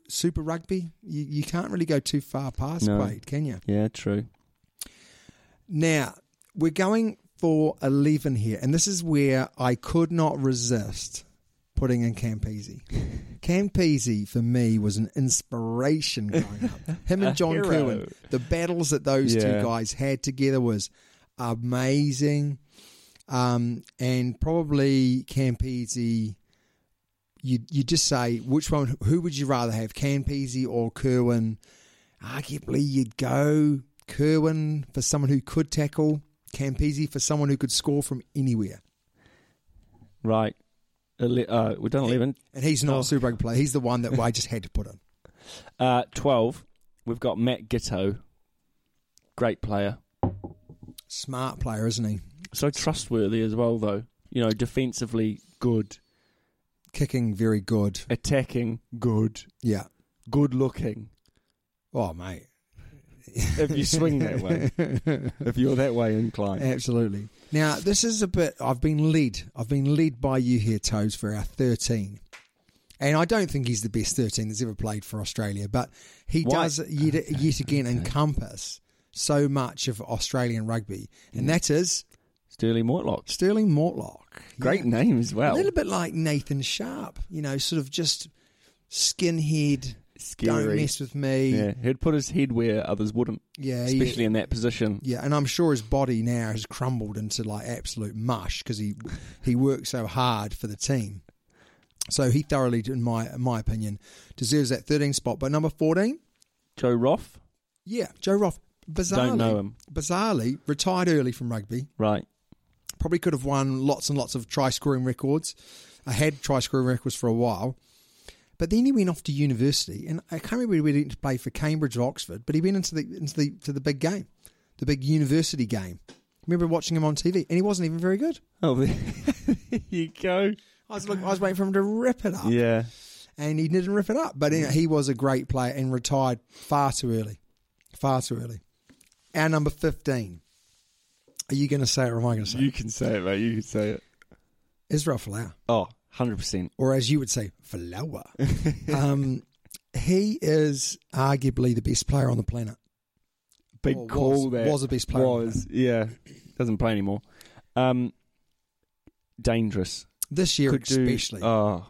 Super Rugby, you, you can't really go too far past No. Quade, can you? Yeah, true. Now, we're going for 11 here, and this is where I could not resist putting in Campese. Campese, for me, was an inspiration growing up. Him and John. Kirwan, the battles that those two guys had together was amazing. Um, and probably Campese, you you just say which one? Who would you rather have, Campese or Kirwan? arguably you'd go Kirwan for someone who could tackle, Campese for someone who could score from anywhere. Right. Uh, we've done 11. And he's not Oh. a Super Rugby player. He's the one that I just had to put in. Uh, 12. We've got Matt Giteau. Great player. Smart player, isn't he? So trustworthy as well, though. You know, defensively good, Kicking very good. attacking good, Yeah. good looking. Oh, mate. If you swing that way, if you're that way inclined. Absolutely. Now, this is a bit, I've been led. I've been led by you here, Toes, for our 13. And I don't think he's the best 13 that's ever played for Australia, but he Why? does yet, yet again encompass so much of Australian rugby, and mm. that is Stirling Mortlock. Stirling Mortlock. Great Yeah. name as well. A little bit like Nathan Sharpe, you know, sort of just skinhead, don't mess with me. Yeah, he'd put his head where others wouldn't, Yeah, especially in that position. Yeah, and I'm sure his body now has crumbled into like absolute mush because he he worked so hard for the team. So he thoroughly, in my in my opinion, deserves that 13 spot. But number 14, Joe Roff, yeah, Joe Roff. Bizarrely, Don't know him. Bizarrely, retired early from rugby. right? Probably could have won lots and lots of try scoring records. I had try scoring records for a while. But then he went off to university, and I can't remember whether he went to play for Cambridge or Oxford. But he went into the into the to the big game, the big university game. I remember watching him on TV, and he wasn't even very good. Oh, there you go. I was look, I was waiting for him to rip it up, Yeah, and he didn't rip it up. But anyway, he was a great player and retired far too early, far too early. Our number fifteen. Are you going to say it, or am I going to say you it? You can say it, mate. You can say it. Israel Folau, Oh, 100 percent. or as you would say, Flower. um, he is arguably the best player on the planet. Big Or was- call there. was a best player. Was yeah, doesn't play anymore. Um, dangerous. This year, Could do- especially. oh,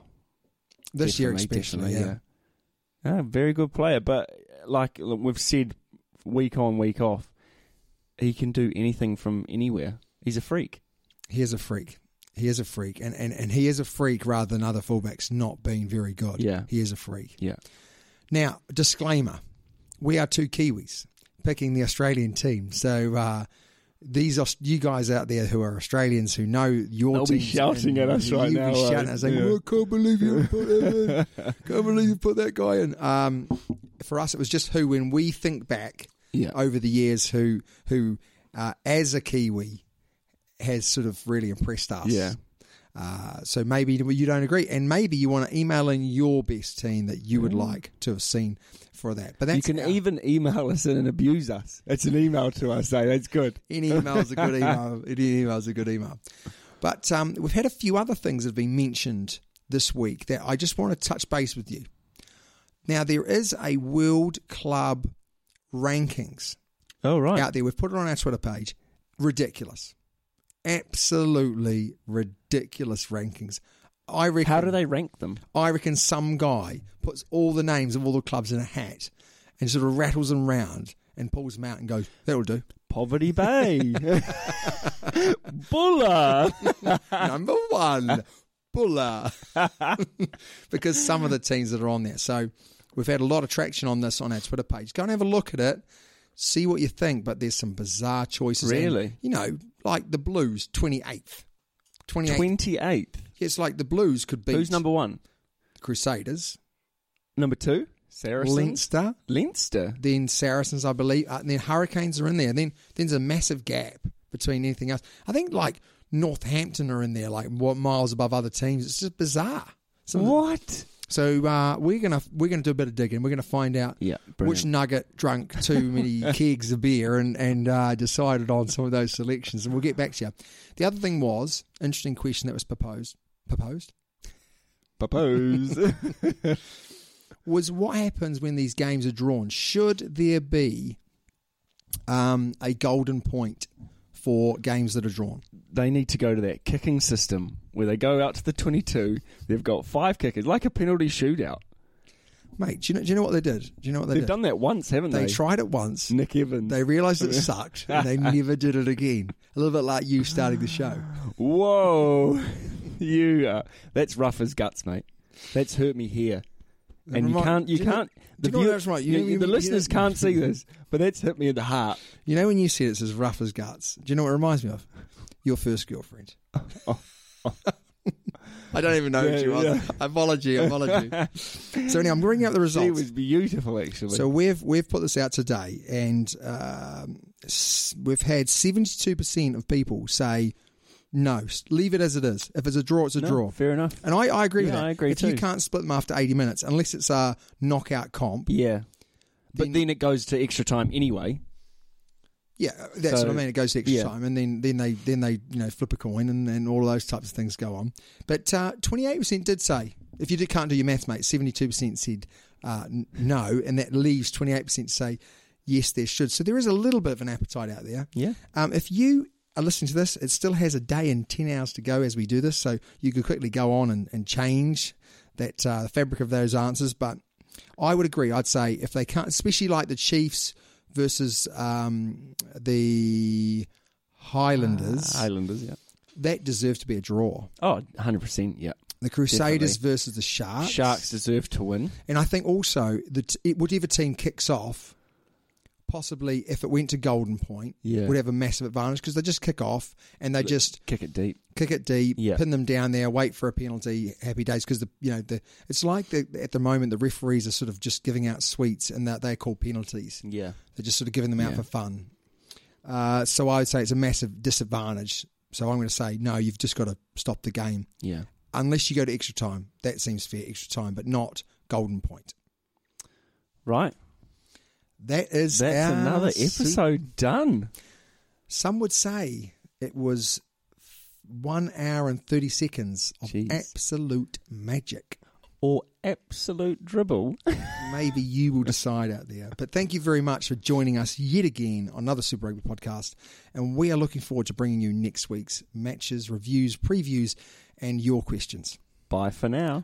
this year, especially. yeah. yeah. Ah, very good player, but like we've said, week on, week off, he can do anything from anywhere. He's a freak. He is a freak. He is a freak, and, and, and he is a freak rather than other fullbacks not being very good. Yeah. he is a freak. Yeah. Now, disclaimer: we are two Kiwis picking the Australian team. So uh, these you guys out there who are Australians who know your team. They'll be shouting at us right now, Be eh? shouting at saying, Yeah. "Oh, I can't believe you put him in. Can't believe you put that guy in." Um, for us, it was just who, when we think back Yeah. over the years, who who uh, as a Kiwi has sort of really impressed us. Yeah. Uh, so maybe you don't agree, and maybe you want to email in your best team that you would like to have seen for that. But that's you can our- even email us in and abuse us. It's an email to us, eh? That's good. any email's a good email. Any email's a good email. But um, we've had a few other things that have been mentioned this week that I just want to touch base with you. Now there is a World Club rankings Oh, right. out there. We've put it on our Twitter page. Ridiculous, absolutely ridiculous rankings. I reckon. How do they rank them? I reckon some guy puts all the names of all the clubs in a hat and sort of rattles them round and pulls them out and goes, "That'll do." Poverty Bay. Buller. Number one, Buller. because some of the teams that are on there. So we've had a lot of traction on this on our Twitter page. Go and have a look at it, see what you think. But there's some bizarre choices. And, Really? you know, like the Blues, 28th. 28th. 28th. It's like the Blues could beat Who's number one? Crusaders, Number two? Saracens. Leinster, Leinster. then Saracens, I believe, uh, and then Hurricanes are in there. Then, then there's a massive gap between anything else. I think like Northampton are in there, like what miles above other teams. It's just bizarre. Some What? So uh, we're gonna we're gonna do a bit of digging. We're gonna find out Yeah, which nugget drunk too many kegs of beer and and uh, decided on some of those selections. And we'll get back to you. The other thing was interesting question that was proposed proposed proposed was what happens when these games are drawn. Should there be um, a golden point for games that are drawn? they need to go to that kicking system where they go out to the 22. They've got five kickers, like a penalty shootout. Mate, do you know, do you know what they did? Do you know what they They've did? done that once, haven't they? they tried it once. Nick Evans. They realised it sucked and they never did it again. A little bit like you starting the show. Whoa. you are. That's rough as guts, mate. That's hurt me here. And you can't, you you can't. The, you know what view- that's right? You know- you- the you- listeners you can't see this, but that's hit me in the heart. You know when you said it's as rough as guts? Do you know what it reminds me of? Your first girlfriend. I don't even know Yeah, who she was. yeah. Apology, apology. so anyway, I'm bringing up the She results. was beautiful, actually. So we've we've put this out today, and um, s- we've had 72 percent of people say no, leave it as it is. If it's a draw, it's a No, draw. fair enough. And I, I agree with that. I agree if you can't split them after 80 minutes, unless it's a knockout comp, Yeah, but Then- then, it goes to extra time anyway. Yeah, that's So, what I mean. It goes to extra yeah. time, and then, then they then they you know flip a coin, and, and all of those types of things go on. But twenty eight percent did say if you did, can't do your maths, mate. Seventy two percent said uh, n- no, and that leaves twenty eight percent say yes, there should. So there is a little bit of an appetite out there. Yeah. Um, if you are listening to this, it still has a day and ten hours to go as we do this, so you could quickly go on and, and change that uh, the fabric of those answers. But I would agree. I'd say if they can't, especially like the Chiefs versus um, the Highlanders, Islanders, yeah. that deserves to be a draw. Oh, 100%, yeah. The Crusaders Definitely. versus the Sharks. Sharks deserve to win. And I think also that it, whatever team kicks off, possibly if it went to Golden Point, Yeah. would have a massive advantage because they just kick off and they just Kick it deep. kick it deep, Yeah. pin them down there, wait for a penalty, happy days. Because the you know the it's like the, at the moment the referees are sort of just giving out sweets and that they call penalties. Yeah. They're just sort of giving them out Yeah. for fun. Uh, so I would say it's a massive disadvantage. So I'm going to say no. You've just got to stop the game Yeah. unless you go to extra time. That seems fair, extra time, but not golden point. Right. That is That's another episode done. Some would say it was one hour and thirty seconds of Jeez. absolute magic. Or absolute dribble. Maybe you will decide out there. But thank you very much for joining us yet again on another Super Rugby podcast. And we are looking forward to bringing you next week's matches, reviews, previews, and your questions. Bye for now.